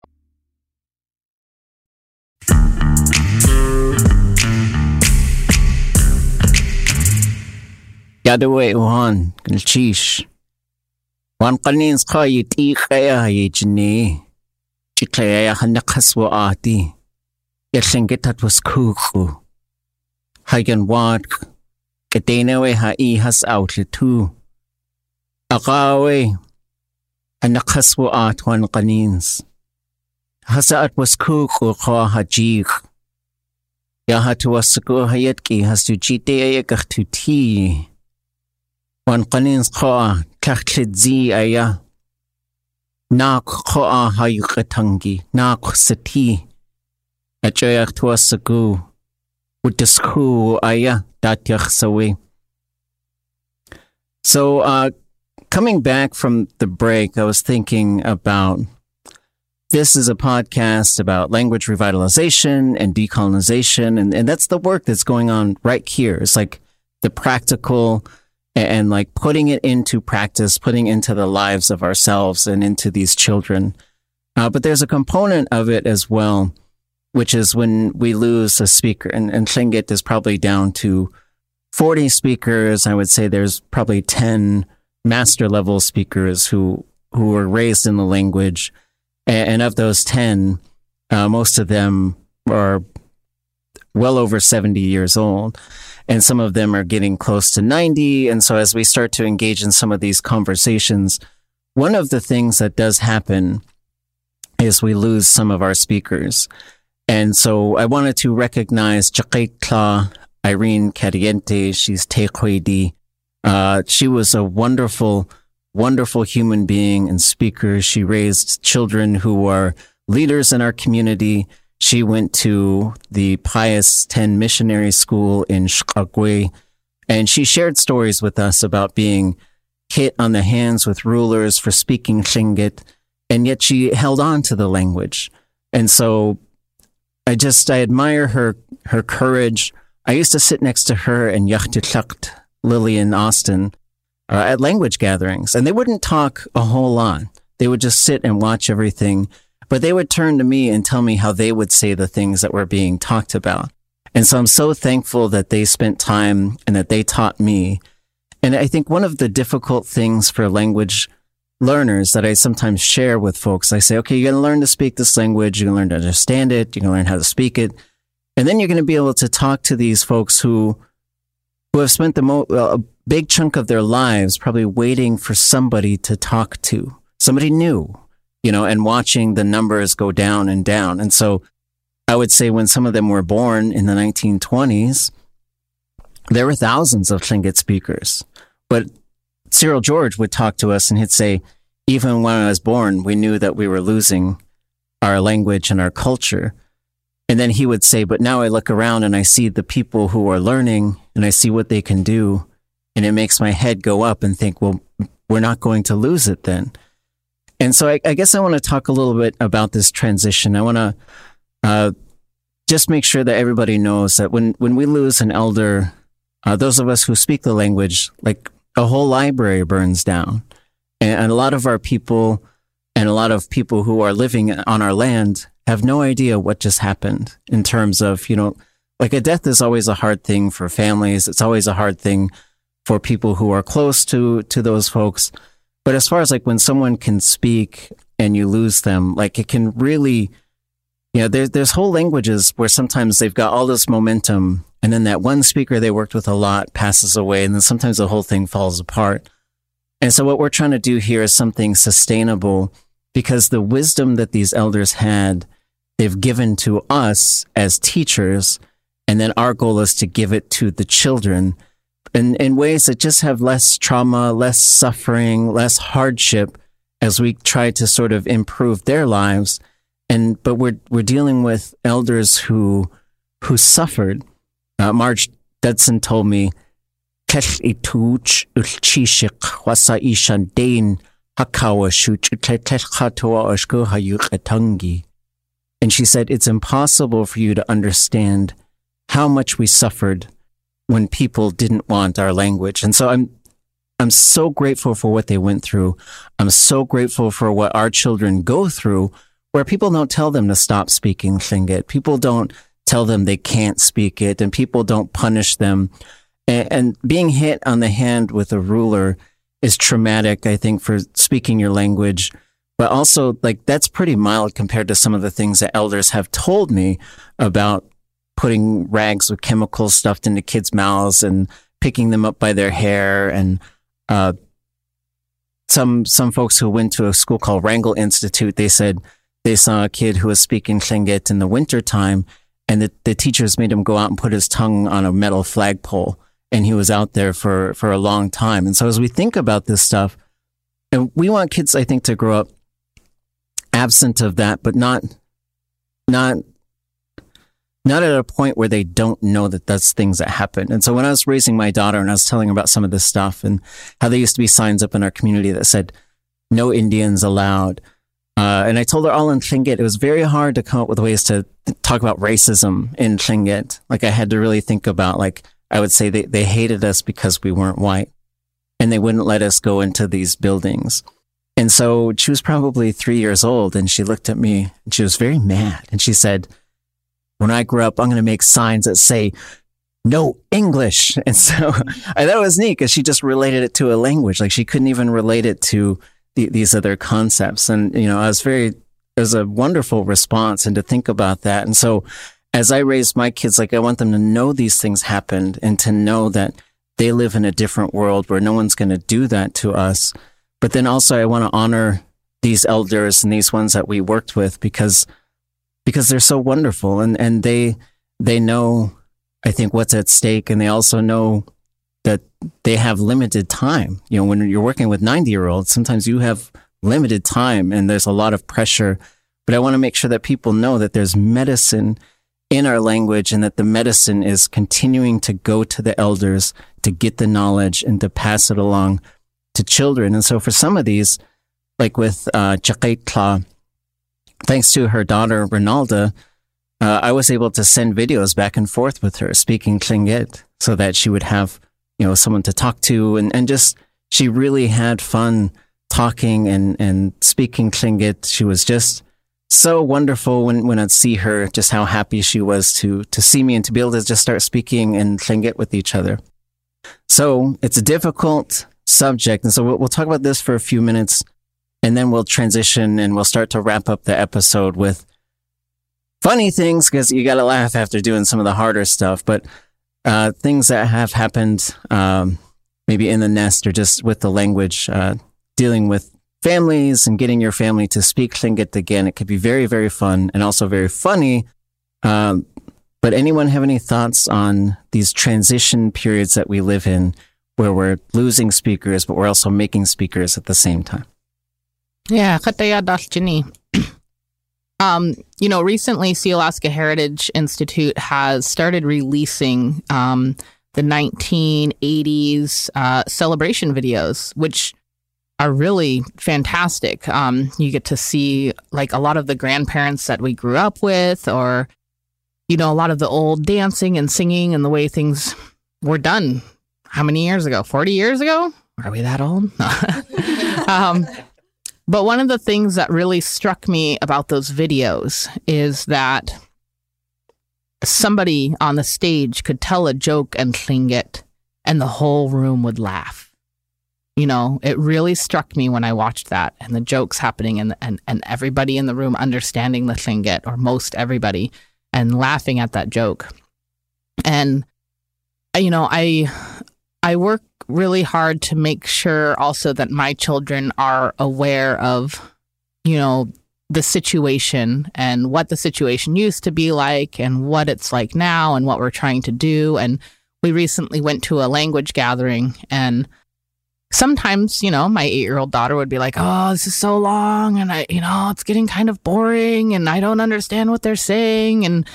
Yadaway uhan gulchish. Wan qanins qa yiti qaya yijni. Chiqaya hanaqaswa ati. Yallingitat was kuku. Hagan wad. Kadenawe ha i has outlitu. Aqawe. Hanaqaswa at wan qanins. Hasaat was kuku qa hajik. Yahatu was ku hayatki has to chite ayakach to tea. Wan qanins qoa tlachtlidzi aya. Nak qoa hayukatangi, nak sati. Achayak tuasagu. Utasku aya datyach sawi. So, uh, coming back from the break, I was thinking about this is a podcast about language revitalization and decolonization. And, and that's the work that's going on right here. It's like the practical and, like putting it into practice, putting into the lives of ourselves and into these children. Uh, but there's a component of it as well, which is when we lose a speaker and, and Tlingit is probably down to 40 speakers. I would say there's probably 10 master level speakers who, who were raised in the language. And, and of those 10, uh, most of them are well over 70 years old. And some of them are getting close to 90. And so as we start to engage in some of these conversations, one of the things that does happen is we lose some of our speakers. And so I wanted to recognize Chakekla Irene Cadiente. She's Tequedi. Uh, she was a wonderful, wonderful human being and speaker. She raised children who are leaders in our community. She went to the Pius X Missionary School in Skagway, and she shared stories with us about being hit on the hands with rulers for speaking Tlingit, and yet she held on to the language. And so I just, I admire her, her courage. I used to sit next to her and Yachtitlakt, Lillian Austin, uh, at language gatherings, and they wouldn't talk a whole lot. They would just sit and watch everything but they would turn to me and tell me how they would say the things that were being talked about. And so I'm so thankful that they spent time and that they taught me. And I think one of the difficult things for language learners that I sometimes share with folks, I say, okay, you're going to learn to speak this language. You're going to learn to understand it. You're going to learn how to speak it. And then you're going to be able to talk to these folks who, who have spent the mo- uh, a big chunk of their lives probably waiting for somebody to talk to, somebody new, you know, and watching the numbers go down and down. And so I would say when some of them were born in the 1920s, there were thousands of Tlingit speakers. But Cyril George would talk to us and he'd say, even when I was born, we knew that we were losing our language and our culture. And then he would say, but now I look around and I see the people who are learning and I see what they can do. And it makes my head go up and think, well, we're not going to lose it then. And so I, I guess I want to talk a little bit about this transition. I want to uh, just make sure that everybody knows that when, when we lose an elder, uh, those of us who speak the language, like a whole library burns down. And, and a lot of our people and a lot of people who are living on our land have no idea what just happened in terms of, you know, like a death is always a hard thing for families. It's always a hard thing for people who are close to, to those folks. But as far as like when someone can speak and you lose them, like it can really, you know, there's, there's whole languages where sometimes they've got all this momentum and then that one speaker they worked with a lot passes away and then sometimes the whole thing falls apart. And so what we're trying to do here is something sustainable because the wisdom that these elders had, they've given to us as teachers. And then our goal is to give it to the children in, in ways that just have less trauma, less suffering, less hardship as we try to sort of improve their lives. And, but we're, we're dealing with elders who, who suffered. Uh, Marge Dudson told me, And she said, it's impossible for you to understand how much we suffered when people didn't want our language. And so I'm, I'm so grateful for what they went through. I'm so grateful for what our children go through where people don't tell them to stop speaking Tlingit. People don't tell them they can't speak it and people don't punish them. And, and being hit on the hand with a ruler is traumatic, I think, for speaking your language. But also, like, that's pretty mild compared to some of the things that elders have told me about putting rags with chemicals stuffed into kids' mouths and picking them up by their hair. And uh, some some folks who went to a school called Wrangell Institute, they said they saw a kid who was speaking Tlingit in the wintertime, and the, the teachers made him go out and put his tongue on a metal flagpole. And he was out there for, for a long time. And so as we think about this stuff, and we want kids, I think, to grow up absent of that, but not, not not at a point where they don't know that that's things that happen. And so when I was raising my daughter and I was telling her about some of this stuff and how there used to be signs up in our community that said, no Indians allowed. Uh, and I told her all in Tlingit. It was very hard to come up with ways to talk about racism in Tlingit. Like I had to really think about, like, I would say they, they hated us because we weren't white and they wouldn't let us go into these buildings. And so she was probably three years old and she looked at me and she was very mad and she said, when I grow up, I'm going to make signs that say, no English. And so I thought it was neat because she just related it to a language. Like she couldn't even relate it to the, these other concepts. And, you know, I was very, it was a wonderful response and to think about that. And so as I raise my kids, like I want them to know these things happened and to know that they live in a different world where no one's going to do that to us. But then also I want to honor these elders and these ones that we worked with because, because they're so wonderful and, and they, they know, I think what's at stake and they also know that they have limited time. You know, when you're working with 90 year olds, sometimes you have limited time and there's a lot of pressure. But I want to make sure that people know that there's medicine in our language and that the medicine is continuing to go to the elders to get the knowledge and to pass it along to children. And so for some of these, like with uh, Chakay thanks to her daughter, Ronalda, uh, I was able to send videos back and forth with her speaking Tlingit so that she would have, you know, someone to talk to and, and just, she really had fun talking and, and speaking Tlingit. She was just, so wonderful when, when I'd see her, just how happy she was to, to see me and to be able to just start speaking and Tlingit with each other. So it's a difficult subject. And so we'll, we'll talk about this for a few minutes and then we'll transition and we'll start to wrap up the episode with funny things because you got to laugh after doing some of the harder stuff, but uh, things that have happened um, maybe in the nest or just with the language, uh, dealing with families and getting your family to speak Tlingit again. It could be very, very fun and also very funny. Um, but anyone have any thoughts on these transition periods that we live in where we're losing speakers, but we're also making speakers at the same time? Yeah, um, you know, recently, Sealaska Heritage Institute has started releasing um, the 1980s uh, celebration videos, which are really fantastic. Um, you get to see like a lot of the grandparents that we grew up with, or, you know, a lot of the old dancing and singing and the way things were done. How many years ago? 40 years ago? Are we that old? but one of the things that really struck me about those videos is that somebody on the stage could tell a joke and Tlingit, and the whole room would laugh you know, it really struck me when I watched that and the jokes happening and, and, and everybody in the room understanding the Tlingit, or most everybody, and laughing at that joke. And, you know, I, I work really hard to make sure also that my children are aware of, you know, the situation and what the situation used to be like and what it's like now and what we're trying to do. And we recently went to a language gathering and sometimes, you know, my eight year old daughter would be like, Oh, this is so long. And I, you know, it's getting kind of boring and I don't understand what they're saying. And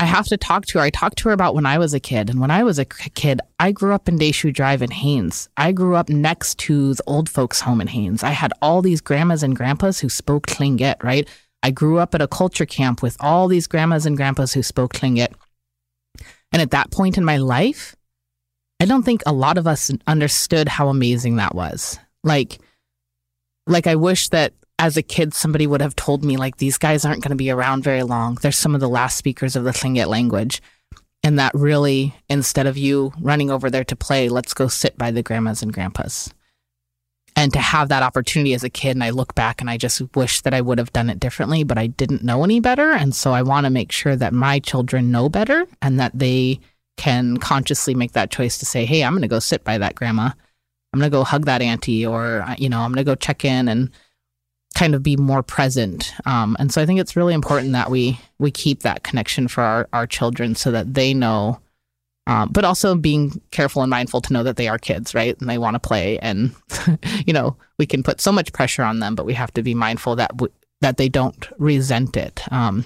I have to talk to her. I talked to her about when I was a kid. And when I was a kid, I grew up in Deschutes Drive in Haines. I grew up next to the old folks' home in Haines. I had all these grandmas and grandpas who spoke Tlingit, right? I grew up at a culture camp with all these grandmas and grandpas who spoke Tlingit. And at that point in my life, I don't think a lot of us understood how amazing that was. Like, like I wish that as a kid somebody would have told me like these guys aren't going to be around very long. They're some of the last speakers of the Tlingit language. And that really, instead of you running over there to play, let's go sit by the grandmas and grandpas. And to have that opportunity as a kid, and I look back and I just wish that I would have done it differently, but I didn't know any better. And so I want to make sure that my children know better and that they can consciously make that choice to say, hey, I'm going to go sit by that grandma. I'm going to go hug that auntie, or, uh, you know, I'm going to go check in and kind of be more present. Um, and so I think it's really important that we we keep that connection for our, our children so that they know, um, but also being careful and mindful to know that they are kids, right? And they want to play. And, you know, we can put so much pressure on them, but we have to be mindful that, w- that they don't resent it. Um,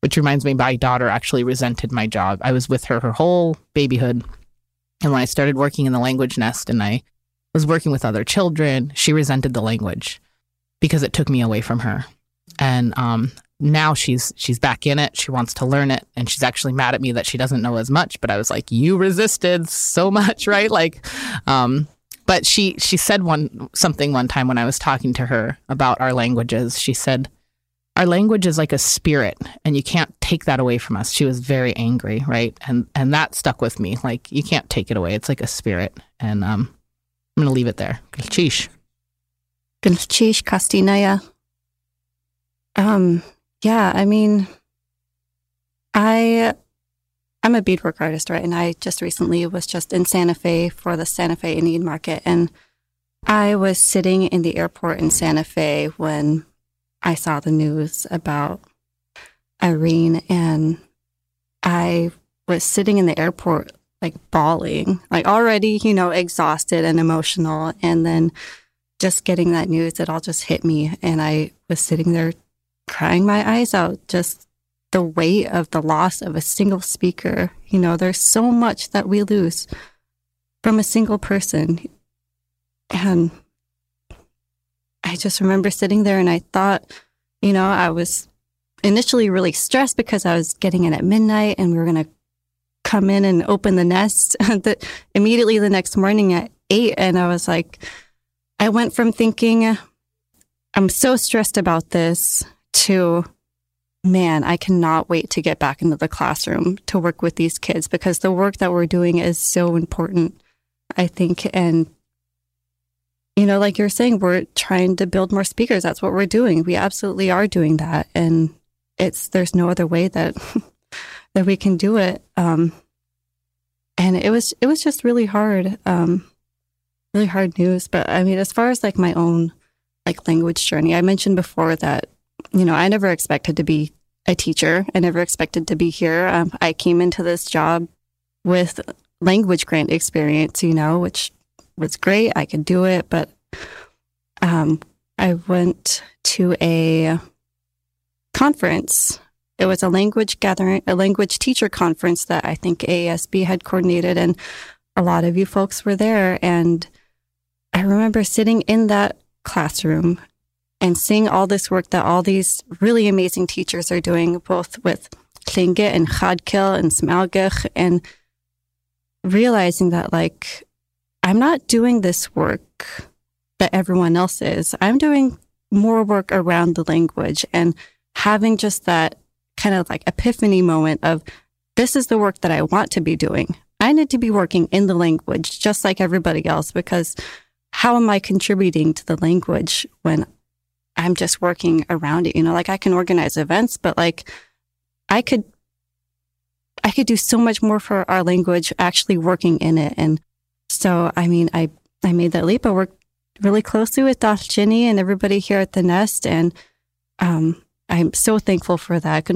which reminds me, my daughter actually resented my job. I was with her her whole babyhood. And when I started working in the language nest and I was working with other children, she resented the language because it took me away from her. And um, now she's she's back in it. She wants to learn it, and she's actually mad at me that she doesn't know as much. But I was like, "You resisted so much, right?" Like, um, but she she said one something one time when I was talking to her about our languages. She said, our language is like a spirit and you can't take that away from us. She was very angry, right? And and that stuck with me. Like you can't take it away. It's like a spirit. And um, I'm gonna leave it there. Cheesh. Cheesh Castinaya. Um, yeah, I mean, I I'm a beadwork artist, right? And I just recently was just in Santa Fe for the Santa Fe Indian Market, and I was sitting in the airport in Santa Fe when I saw the news about Irene, and I was sitting in the airport like bawling, like already, you know, exhausted and emotional, and then just getting that news, it all just hit me, and I was sitting there crying my eyes out, just the weight of the loss of a single speaker. You know, there's so much that we lose from a single person. And I just remember sitting there and I thought, you know, I was initially really stressed because I was getting in at midnight and we were going to come in and open the nest immediately the next morning at eight. And I was like, I went from thinking, I'm so stressed about this to man, I cannot wait to get back into the classroom to work with these kids because the work that we're doing is so important, I think. And, you know, like you're saying, we're trying to build more speakers. That's what we're doing. We absolutely are doing that. And it's, there's no other way that, that we can do it. Um, and it was, it was just really hard, um, really hard news. But I mean, as far as like my own, like language journey, I mentioned before that you know, I never expected to be a teacher. I never expected to be here. Um, I came into this job with language grant experience, you know, which was great. I could do it, but um, I went to a conference. It was a language gathering, a language teacher conference that I think ASB had coordinated, and a lot of you folks were there. And I remember sitting in that classroom and seeing all this work that all these really amazing teachers are doing, both with Lingít and X̱aad Kíl and Sm'algyax, and realizing that like I'm not doing this work that everyone else is. I'm doing more work around the language and having just that kind of like epiphany moment of this is the work that I want to be doing. I need to be working in the language just like everybody else because how am I contributing to the language when I'm just working around it. You know, like I can organize events, but like I could, I could do so much more for our language actually working in it. And so, I mean, I, I made that leap. I worked really closely with Daaljíni and everybody here at the Nest. And, um, I'm so thankful for that.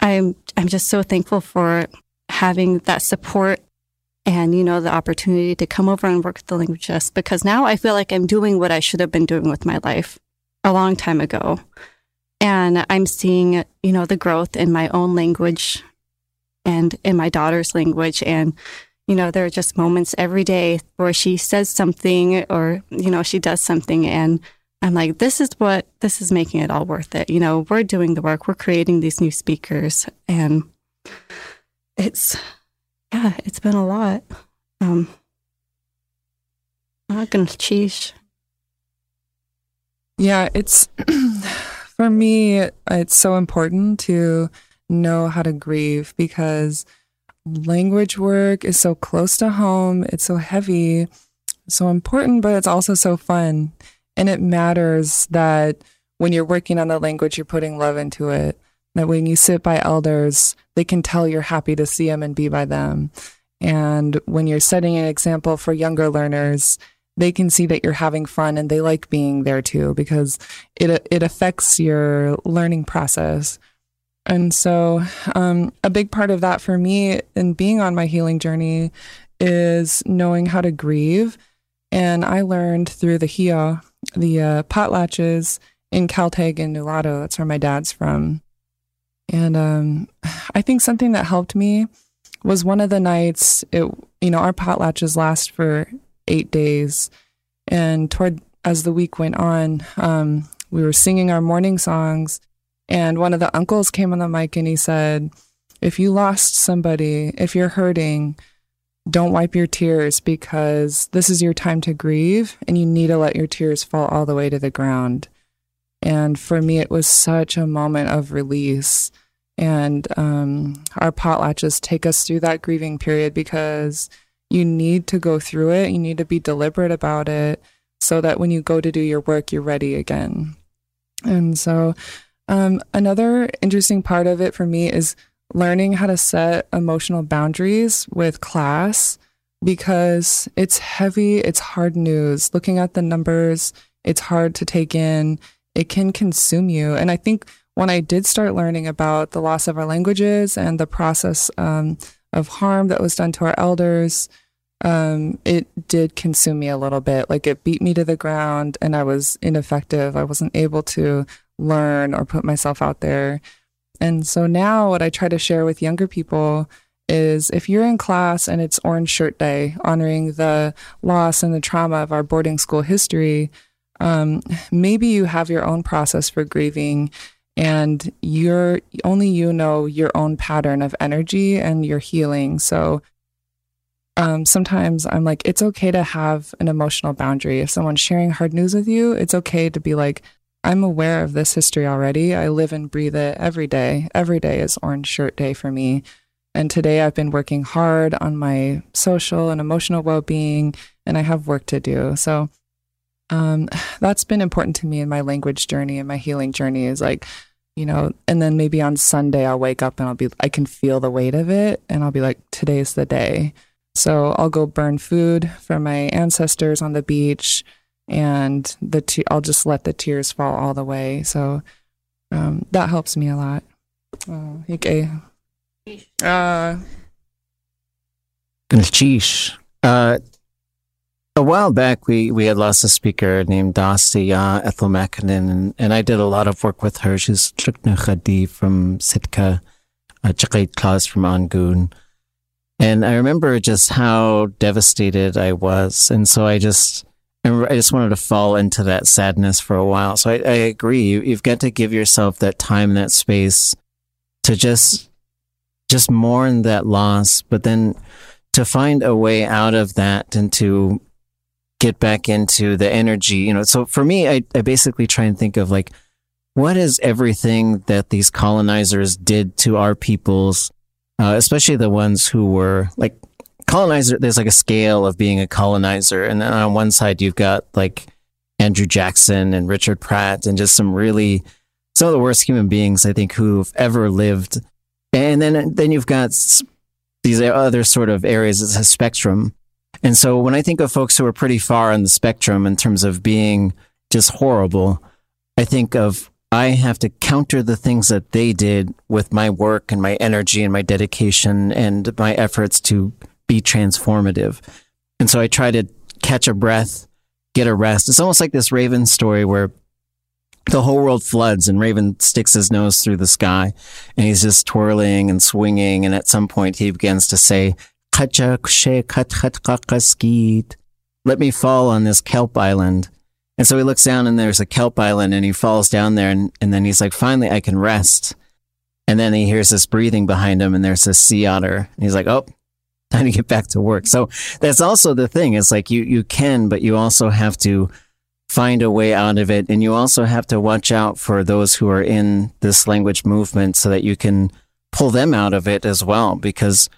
I'm I'm just so thankful for having that support and you know the opportunity to come over and work with the languages because now I feel like I'm doing what I should have been doing with my life a long time ago. And I'm seeing, you know, the growth in my own language and in my daughter's language and you know, there are just moments every day where she says something or, you know, she does something and I'm like, this is what, this is making it all worth it. You know, we're doing the work, we're creating these new speakers and it's, yeah, it's been a lot. Um, I'm not gunalchéesh. Yeah, it's for me, it's so important to know how to grieve because language work is so close to home, it's so heavy, so important, but it's also so fun. And it matters that when you're working on the language, you're putting love into it. That when you sit by elders, they can tell you're happy to see them and be by them. And when you're setting an example for younger learners, they can see that you're having fun and they like being there too because it it affects your learning process. And so, um, a big part of that for me in being on my healing journey is knowing how to grieve. And I learned through the HIA, the uh, potlatches in Kaltag and Nulato. That's where my dad's from. And um, I think something that helped me was one of the nights. It you know our potlatches last for eight days, and toward as the week went on, um, we were singing our morning songs, and one of the uncles came on the mic and he said, "If you lost somebody, if you're hurting." Don't wipe your tears because this is your time to grieve and you need to let your tears fall all the way to the ground. And for me, it was such a moment of release. And um, our potlatches take us through that grieving period because you need to go through it. You need to be deliberate about it so that when you go to do your work, you're ready again. And so, um, another interesting part of it for me is learning how to set emotional boundaries with class because it's heavy, it's hard news. Looking at the numbers, it's hard to take in it can consume you. And I think when I did start learning about the loss of our languages and the process um, of harm that was done to our elders, um, it did consume me a little bit. Like it beat me to the ground and I was ineffective. I wasn't able to learn or put myself out there. And so now what I try to share with younger people is if you're in class and it's Orange Shirt Day, honoring the loss and the trauma of our boarding school history, um, maybe you have your own process for grieving and you're only you know your own pattern of energy and your healing. So um, sometimes I'm like, it's okay to have an emotional boundary. If someone's sharing hard news with you, it's okay to be like, I'm aware of this history already. I live and breathe it every day. Every day is Orange Shirt Day for me. And today I've been working hard on my social and emotional well being, and I have work to do. So um, that's been important to me in my language journey and my healing journey is like, you know, and then maybe on Sunday I'll wake up and I'll be, I can feel the weight of it and I'll be like, today's the day. So I'll go burn food for my ancestors on the beach and the I'll just let the tears fall all the way. So um, that helps me a lot. Oh, okay. Uh, uh, a while back, we, we had lost a speaker named Dasti uh, Ethel Mackinnon, and, and I did a lot of work with her. She's Trukna Khadi from Sitka, uh, Chakait Klaus from Angoon. And I remember just how devastated I was. And so I just, I just wanted to fall into that sadness for a while. So I, I agree. You, you've got to give yourself that time that space to just, just mourn that loss, but then to find a way out of that and to get back into the energy, you know. So for me, I, I basically try and think of like, what is everything that these colonizers did to our peoples, uh, especially the ones who were like colonizer. There's like a scale of being a colonizer. And then on one side, you've got like Andrew Jackson and Richard Pratt and just some really, some of the worst human beings I think who've ever lived. And then, then you've got these other sort of areas as a spectrum and so when I think of folks who are pretty far on the spectrum in terms of being just horrible, I think of I have to counter the things that they did with my work and my energy and my dedication and my efforts to be transformative. And so I try to catch a breath, get a rest. It's almost like this Raven story where the whole world floods and Raven sticks his nose through the sky and he's just twirling and swinging. And at some point he begins to say, let me fall on this kelp island. And so he looks down and there's a kelp island and he falls down there and, and then he's like, finally, I can rest. And then he hears this breathing behind him and there's a sea otter. And he's like, oh, time to get back to work. So that's also the thing. It's like you, you can, but you also have to find a way out of it. And you also have to watch out for those who are in this language movement so that you can pull them out of it as well. Because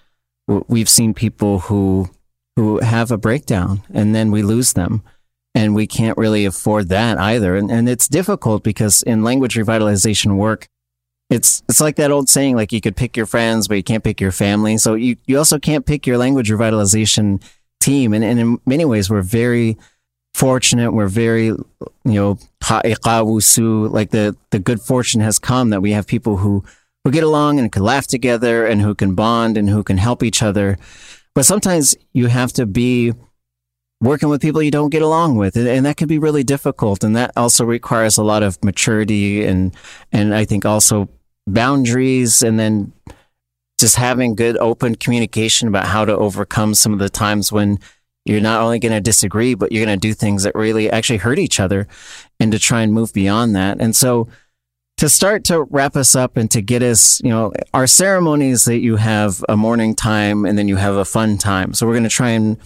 we've seen people who who have a breakdown and then we lose them and we can't really afford that either and, and it's difficult because in language revitalization work it's it's like that old saying like you could pick your friends but you can't pick your family. So you, you also can't pick your language revitalization team. And, and in many ways we're very fortunate. We're very you know like the the good fortune has come that we have people who who get along and can laugh together and who can bond and who can help each other. But sometimes you have to be working with people you don't get along with. And, that can be really difficult. And that also requires a lot of maturity and, and I think also boundaries and then just having good open communication about how to overcome some of the times when you're not only going to disagree, but you're going to do things that really actually hurt each other and to try and move beyond that. And so to start to wrap us up and to get us, you know, our ceremonies that you have a morning time and then you have a fun time. So we're going to try and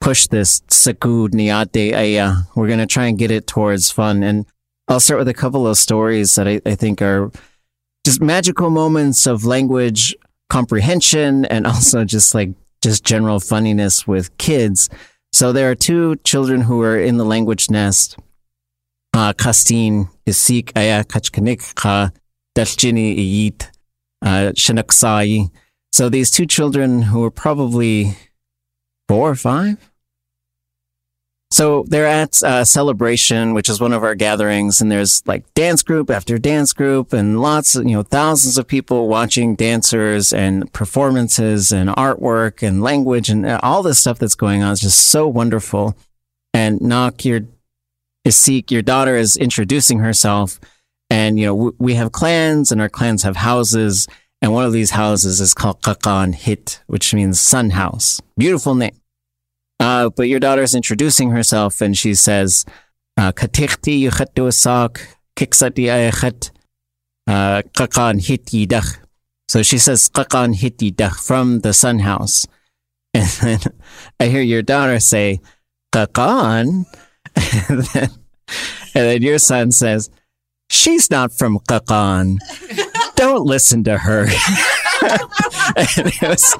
push this sakud niate aya. We're going to try and get it towards fun. And I'll start with a couple of stories that I, I think are just magical moments of language comprehension and also just like just general funniness with kids. So there are two children who are in the language nest. Uh, Kaasteen Isik Aya Kachkanik Ka Daaljíni Iyit uh, Shinaksai. So these two children who are probably four or five. So they're at a celebration, which is one of our gatherings, and there's like dance group after dance group and lots of, you know, thousands of people watching dancers and performances and artwork and language and uh, all this stuff that's going on is just so wonderful. And Naak, your Isik, your daughter is introducing herself and, you know, we have clans and our clans have houses. And one of these houses is called Kakan Hit, which means sun house. Beautiful name. Uh, but your daughter is introducing herself and she says, Katikti kiksati ayakhat, Kakan Hit yidach. So she says, Kakan Hit yidach from the sun house. And then I hear your daughter say, Kakan. And then, and then your son says, She's not from Kakan. Don't listen to her. and, it was,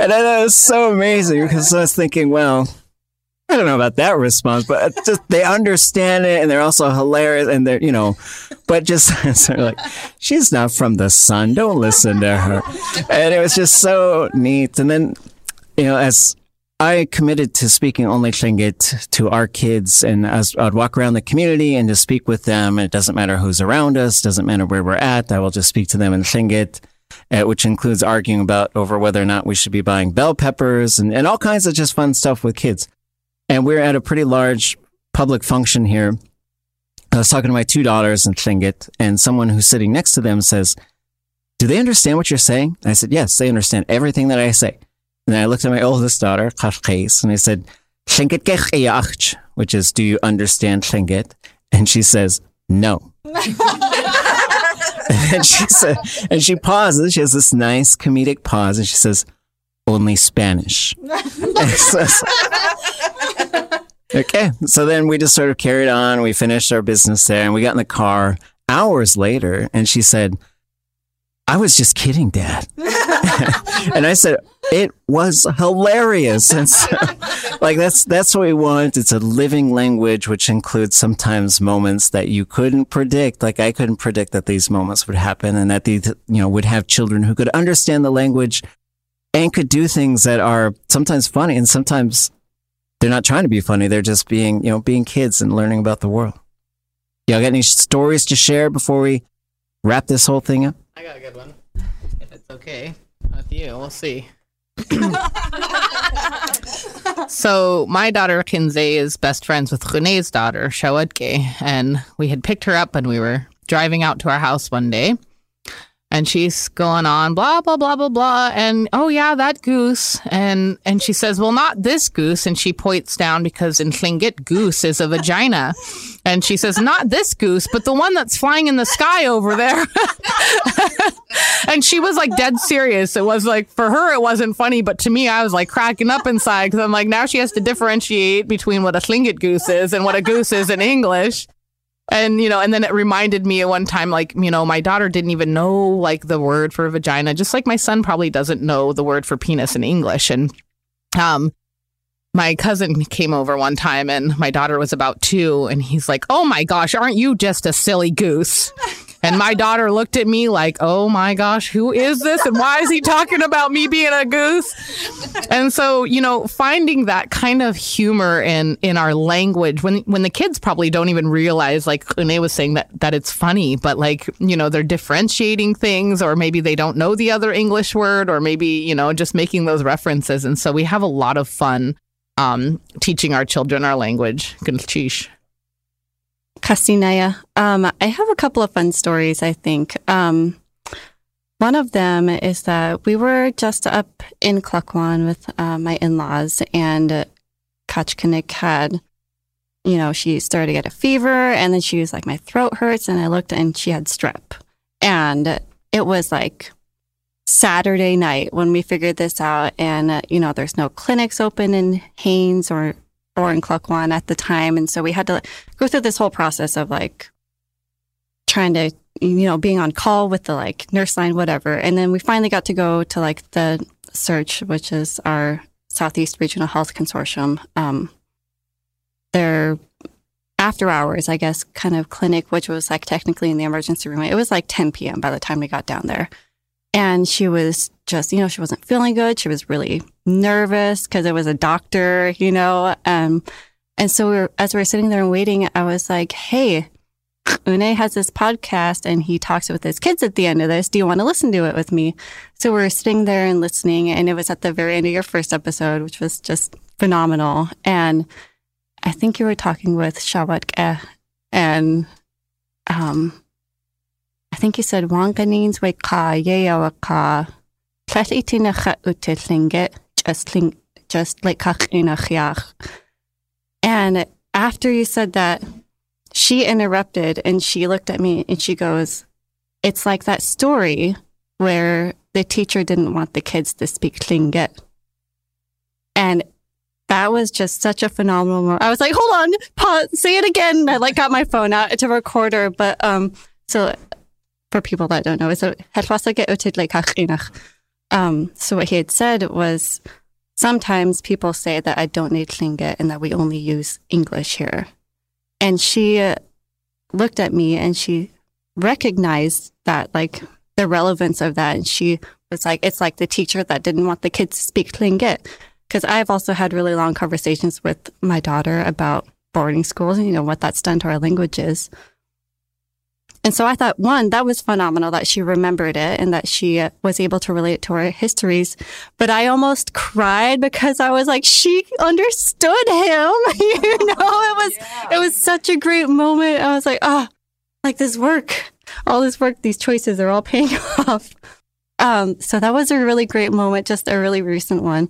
and it was so amazing because I was thinking, well, I don't know about that response, but just they understand it and they're also hilarious and they're, you know, but just sort of like, she's not from the sun. Don't listen to her. And it was just so neat. And then, you know, as I committed to speaking only Tlingit to our kids and as I'd walk around the community and just speak with them. It doesn't matter who's around us, doesn't matter where we're at. I will just speak to them in Tlingit, uh, which includes arguing about over whether or not we should be buying bell peppers and, and all kinds of just fun stuff with kids. And we're at a pretty large public function here. I was talking to my two daughters in Tlingit and someone who's sitting next to them says, do they understand what you're saying? I said, yes, they understand everything that I say. And I looked at my oldest daughter, Kashkais, and I said, which is, do you understand Tlingit? And she says, no. and she said, and she pauses. She has this nice comedic pause, and she says, "Only Spanish." so, okay, so then we just sort of carried on. We finished our business there, and we got in the car hours later, and she said, "I was just kidding, Dad." and I said, "It was hilarious." And so, like that's that's what we want. It's a living language, which includes sometimes moments that you couldn't predict. Like I couldn't predict that these moments would happen, and that these you know would have children who could understand the language and could do things that are sometimes funny and sometimes they're not trying to be funny. They're just being you know being kids and learning about the world. Y'all got any stories to share before we wrap this whole thing up? I got a good one. If it's okay with you, we'll see. So my daughter Kinsey is best friends with Renee's daughter Shawadke, and we had picked her up and we were driving out to our house one day, and she's going on blah blah blah blah blah, and oh yeah that goose, and and she says well not this goose, and she points down because in Tlingit goose is a vagina, and she says not this goose but the one that's flying in the sky over there. and she was like dead serious. It was like for her it wasn't funny, but to me I was like cracking up inside because I'm like now she has to differentiate between what a Tlingit goose is and what a goose is in English. And you know, and then it reminded me at one time, like you know, my daughter didn't even know like the word for vagina, just like my son probably doesn't know the word for penis in English. And um, my cousin came over one time and my daughter was about two and he's like, Oh my gosh, aren't you just a silly goose? And my daughter looked at me like, Oh my gosh, who is this? And why is he talking about me being a goose? And so, you know, finding that kind of humor in, in our language when, when the kids probably don't even realize, like Rene was saying that, that it's funny, but like, you know, they're differentiating things or maybe they don't know the other English word or maybe, you know, just making those references. And so we have a lot of fun um, teaching our children our language. Kasinaya. Um, I have a couple of fun stories, I think. Um, one of them is that we were just up in Klukwan with uh, my in laws, and uh, Kachkanik had you know, she started to get a fever and then she was like, my throat hurts. And I looked and she had strep. And it was like Saturday night when we figured this out. And, uh, you know, there's no clinics open in Haines or, or in Klukwan at the time. And so we had to go through this whole process of like trying to, you know, being on call with the like nurse line, whatever. And then we finally got to go to like the SEARHC, which is our Southeast Regional Health Consortium. Um, their after hours, I guess, kind of clinic, which was like technically in the emergency room. It was like 10 p.m. by the time we got down there. And she was just, you know, she wasn't feeling good. She was really nervous because it was a doctor, you know. Um, and so we were, as we were sitting there and waiting, I was like, hey, X̱ʼunei has this podcast and he talks with his kids at the end of this. Do you want to listen to it with me? So we are sitting there and listening, and it was at the very end of your first episode, which was just phenomenal. And I think you were talking with Shawat and um, I think he said Wanganins we ka yeawa ka Tletina cha just just like kach And after you said that, she interrupted and she looked at me and she goes, It's like that story where the teacher didn't want the kids to speak Tlingit. And that was just such a phenomenal moment. I was like, hold on, pause, say it again. I like got my phone out to record her. But um, so for people that don't know, so um, so what he had said was sometimes people say that I don't need Tlingit and that we only use English here. And she uh, looked at me and she recognized that like the relevance of that. And she was like, it's like the teacher that didn't want the kids to speak Tlingit because I've also had really long conversations with my daughter about boarding schools and, you know, what that's done to our languages. And so I thought, one, that was phenomenal that she remembered it and that she uh, was able to relate to our histories. But I almost cried because I was like, she understood him. you know, it was, yeah. it was such a great moment. I was like, oh, like this work, all this work, these choices are all paying off. Um, so that was a really great moment, just a really recent one.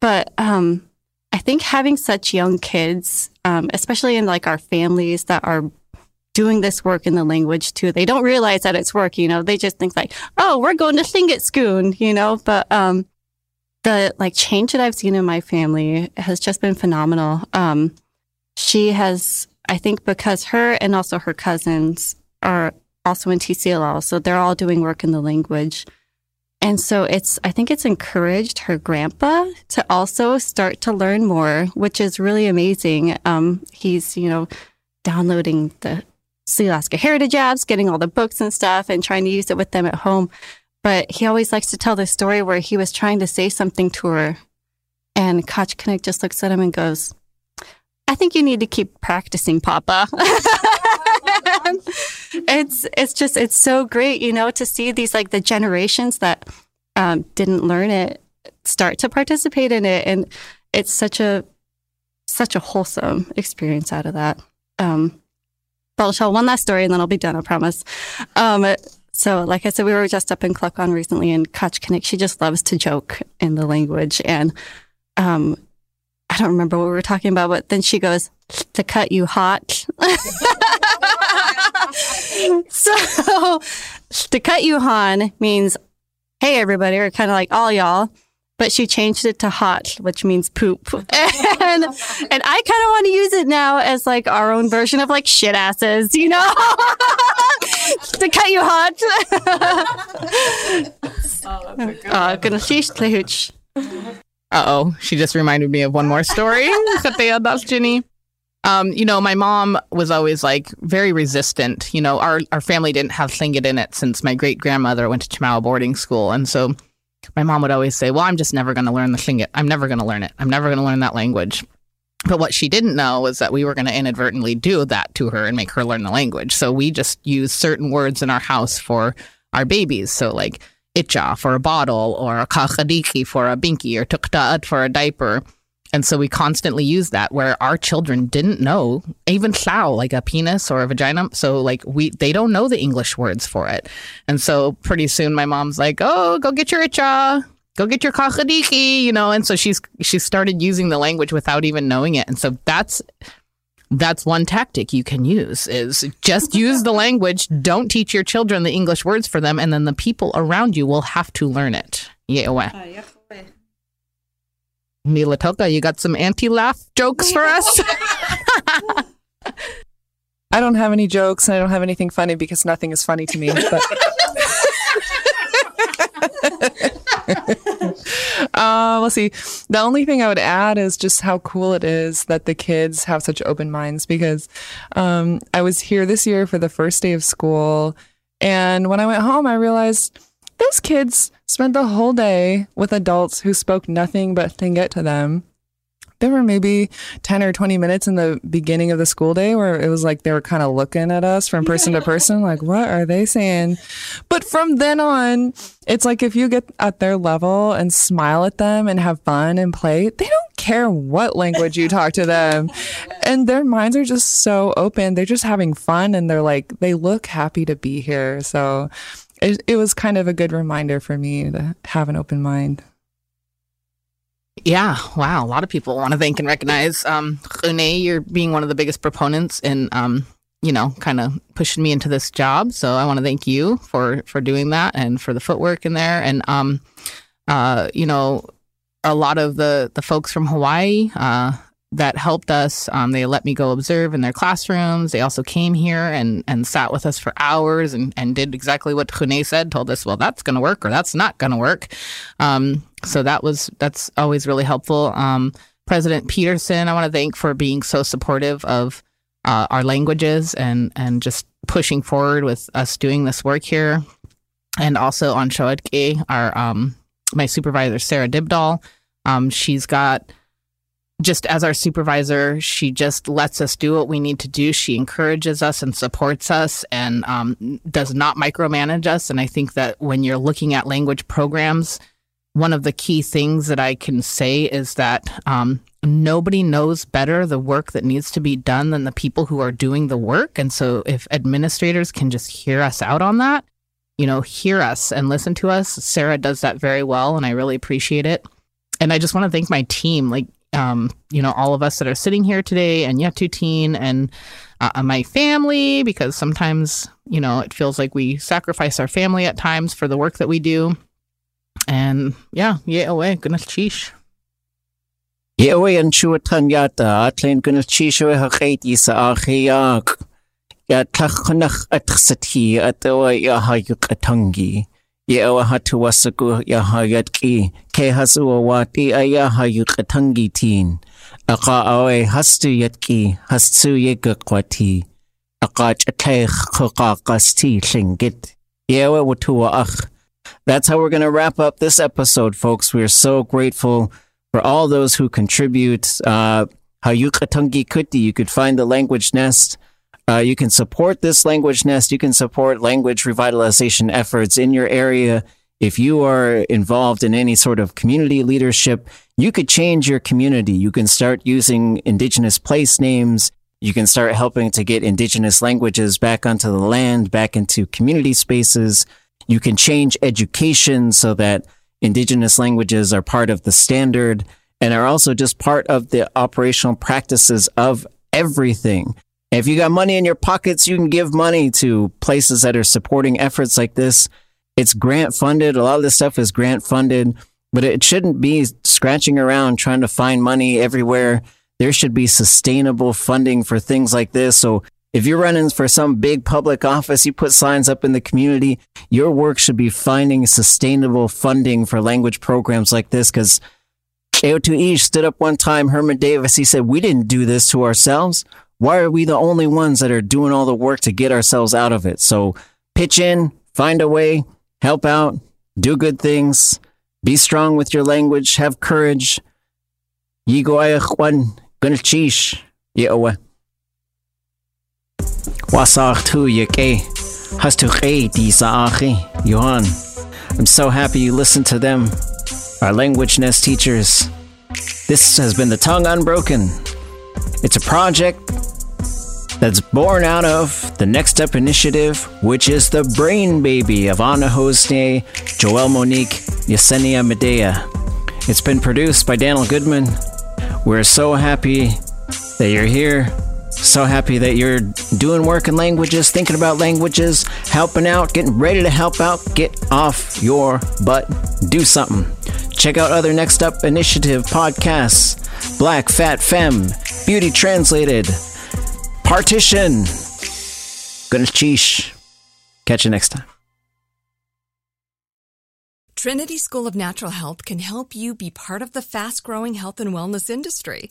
But um, I think having such young kids, um, especially in like our families that are doing this work in the language too, they don't realize that it's work. You know, they just think like, oh, we're going to sing it schoon, you know. But um, the like change that I've seen in my family has just been phenomenal. Um, she has, I think, because her and also her cousins are also in TCLL, so they're all doing work in the language. And so it's, I think it's encouraged her grandpa to also start to learn more, which is really amazing. Um, he's, you know, downloading the Alaska Heritage apps, getting all the books and stuff and trying to use it with them at home. But he always likes to tell the story where he was trying to say something to her. And Koch just looks at him and goes, I think you need to keep practicing, Papa. it's it's just it's so great, you know, to see these like the generations that um, didn't learn it start to participate in it, and it's such a such a wholesome experience out of that. Um, I'll tell one last story and then I'll be done. I promise. Um, so, like I said, we were just up in Klukwan recently, and Kachkanik, she just loves to joke in the language, and um, I don't remember what we were talking about, but then she goes, to cut you hot. so to cut you han means, hey, everybody, or kind of like all y'all. But she changed it to hot, which means poop. and, and I kind of want to use it now as like our own version of like shit asses, you know? to cut you hot. oh, that's uh, gunalchéesh Uh oh, she just reminded me of one more story. that they had. That's Ginny. Um, you know, my mom was always like very resistant. You know, our, our family didn't have Tlingit in it since my great grandmother went to Chemawa boarding school. And so my mom would always say, Well, I'm just never going to learn the Tlingit. I'm never going to learn it. I'm never going to learn that language. But what she didn't know was that we were going to inadvertently do that to her and make her learn the language. So we just use certain words in our house for our babies. So, like, itcha for a bottle, or a kachadiki for a binky, or tukta'at for a diaper. And so we constantly use that where our children didn't know even plow, like a penis or a vagina. So like we, they don't know the English words for it. And so pretty soon my mom's like, oh, go get your itcha, go get your kachadiki, you know. And so she's, she started using the language without even knowing it. And so that's that's one tactic you can use is just use the language. Don't teach your children the English words for them, and then the people around you will have to learn it. Yeah. Ah, Mila Toka, you got some anti-laugh jokes for us? I don't have any jokes and I don't have anything funny because nothing is funny to me. But uh, let's see. The only thing I would add is just how cool it is that the kids have such open minds because um, I was here this year for the first day of school. And when I went home, I realized those kids spent the whole day with adults who spoke nothing but Tlingit to them there were maybe 10 or 20 minutes in the beginning of the school day where it was like they were kind of looking at us from person to person, like, what are they saying? But from then on, it's like if you get at their level and smile at them and have fun and play, they don't care what language you talk to them. And their minds are just so open. They're just having fun and they're like, they look happy to be here. So it, it was kind of a good reminder for me to have an open mind. Yeah, wow. A lot of people want to thank and recognize. Um, Rene, you're being one of the biggest proponents in, um, you know, kind of pushing me into this job. So I want to thank you for for doing that and for the footwork in there. And, um, uh, you know, a lot of the the folks from Hawaii uh, that helped us. Um, they let me go observe in their classrooms. They also came here and, and sat with us for hours and, and did exactly what Rene said, told us, well, that's going to work or that's not going to work. Um, so that was that's always really helpful. Um, President Peterson, I want to thank for being so supportive of uh, our languages and and just pushing forward with us doing this work here. And also on Shoadke, our um, my supervisor Sarah Dybdahl, um, she's got just as our supervisor, she just lets us do what we need to do. She encourages us and supports us and um, does not micromanage us. And I think that when you're looking at language programs, one of the key things that I can say is that um, nobody knows better the work that needs to be done than the people who are doing the work. And so if administrators can just hear us out on that, you know, hear us and listen to us, Sarah does that very well. And I really appreciate it. And I just want to thank my team, like, um, you know, all of us that are sitting here today and Yetutine and uh, uh, my family, because sometimes, you know, it feels like we sacrifice our family at times for the work that we do. And yeah, yeah, away, gunalchéesh. Yeah, away and chua tanyata, uh, atlen gunalchéesh away oh, eh, hakait isa achiyak. Uh, ya tlachanach atxati atawa oh, ya hayuk atangi. Ya awa hatu wasaku ya hayatki. Ke hasu awati aya hayuk atangi tin. Aka awe hastu yatki, hastu yegakwati. Aka chatech kakakasti lingit. Ya awa watua ach. That's how we're going to wrap up this episode, folks. We are so grateful for all those who contribute. Uh, Haa Yoo X̱ʼatángi Kúdi, you could find the language nest. Uh, you can support this language nest. You can support language revitalization efforts in your area. If you are involved in any sort of community leadership, you could change your community. You can start using indigenous place names. You can start helping to get indigenous languages back onto the land, back into community spaces. You can change education so that indigenous languages are part of the standard and are also just part of the operational practices of everything. If you got money in your pockets, you can give money to places that are supporting efforts like this. It's grant funded. A lot of this stuff is grant funded, but it shouldn't be scratching around trying to find money everywhere. There should be sustainable funding for things like this. So if you're running for some big public office, you put signs up in the community, your work should be finding sustainable funding for language programs like this. Because AO2E stood up one time, Herman Davis, he said, We didn't do this to ourselves. Why are we the only ones that are doing all the work to get ourselves out of it? So pitch in, find a way, help out, do good things, be strong with your language, have courage. Yigo ayakwan, gunalchéesh, yeowa. Wasachtu yake, hastu di saachi, Johan. I'm so happy you listened to them, our language nest teachers. This has been the Tongue Unbroken. It's a project that's born out of the Next Up Initiative, which is the brain baby of Anna Hosne, Joelle Monique, Yesenia Medea. It's been produced by Daniel Goodman. We're so happy that you're here. So happy that you're doing work in languages, thinking about languages, helping out, getting ready to help out. Get off your butt, do something. Check out other Next Up Initiative podcasts Black Fat Femme, Beauty Translated, Partition. Gunalchéesh. Catch you next time. Trinity School of Natural Health can help you be part of the fast growing health and wellness industry.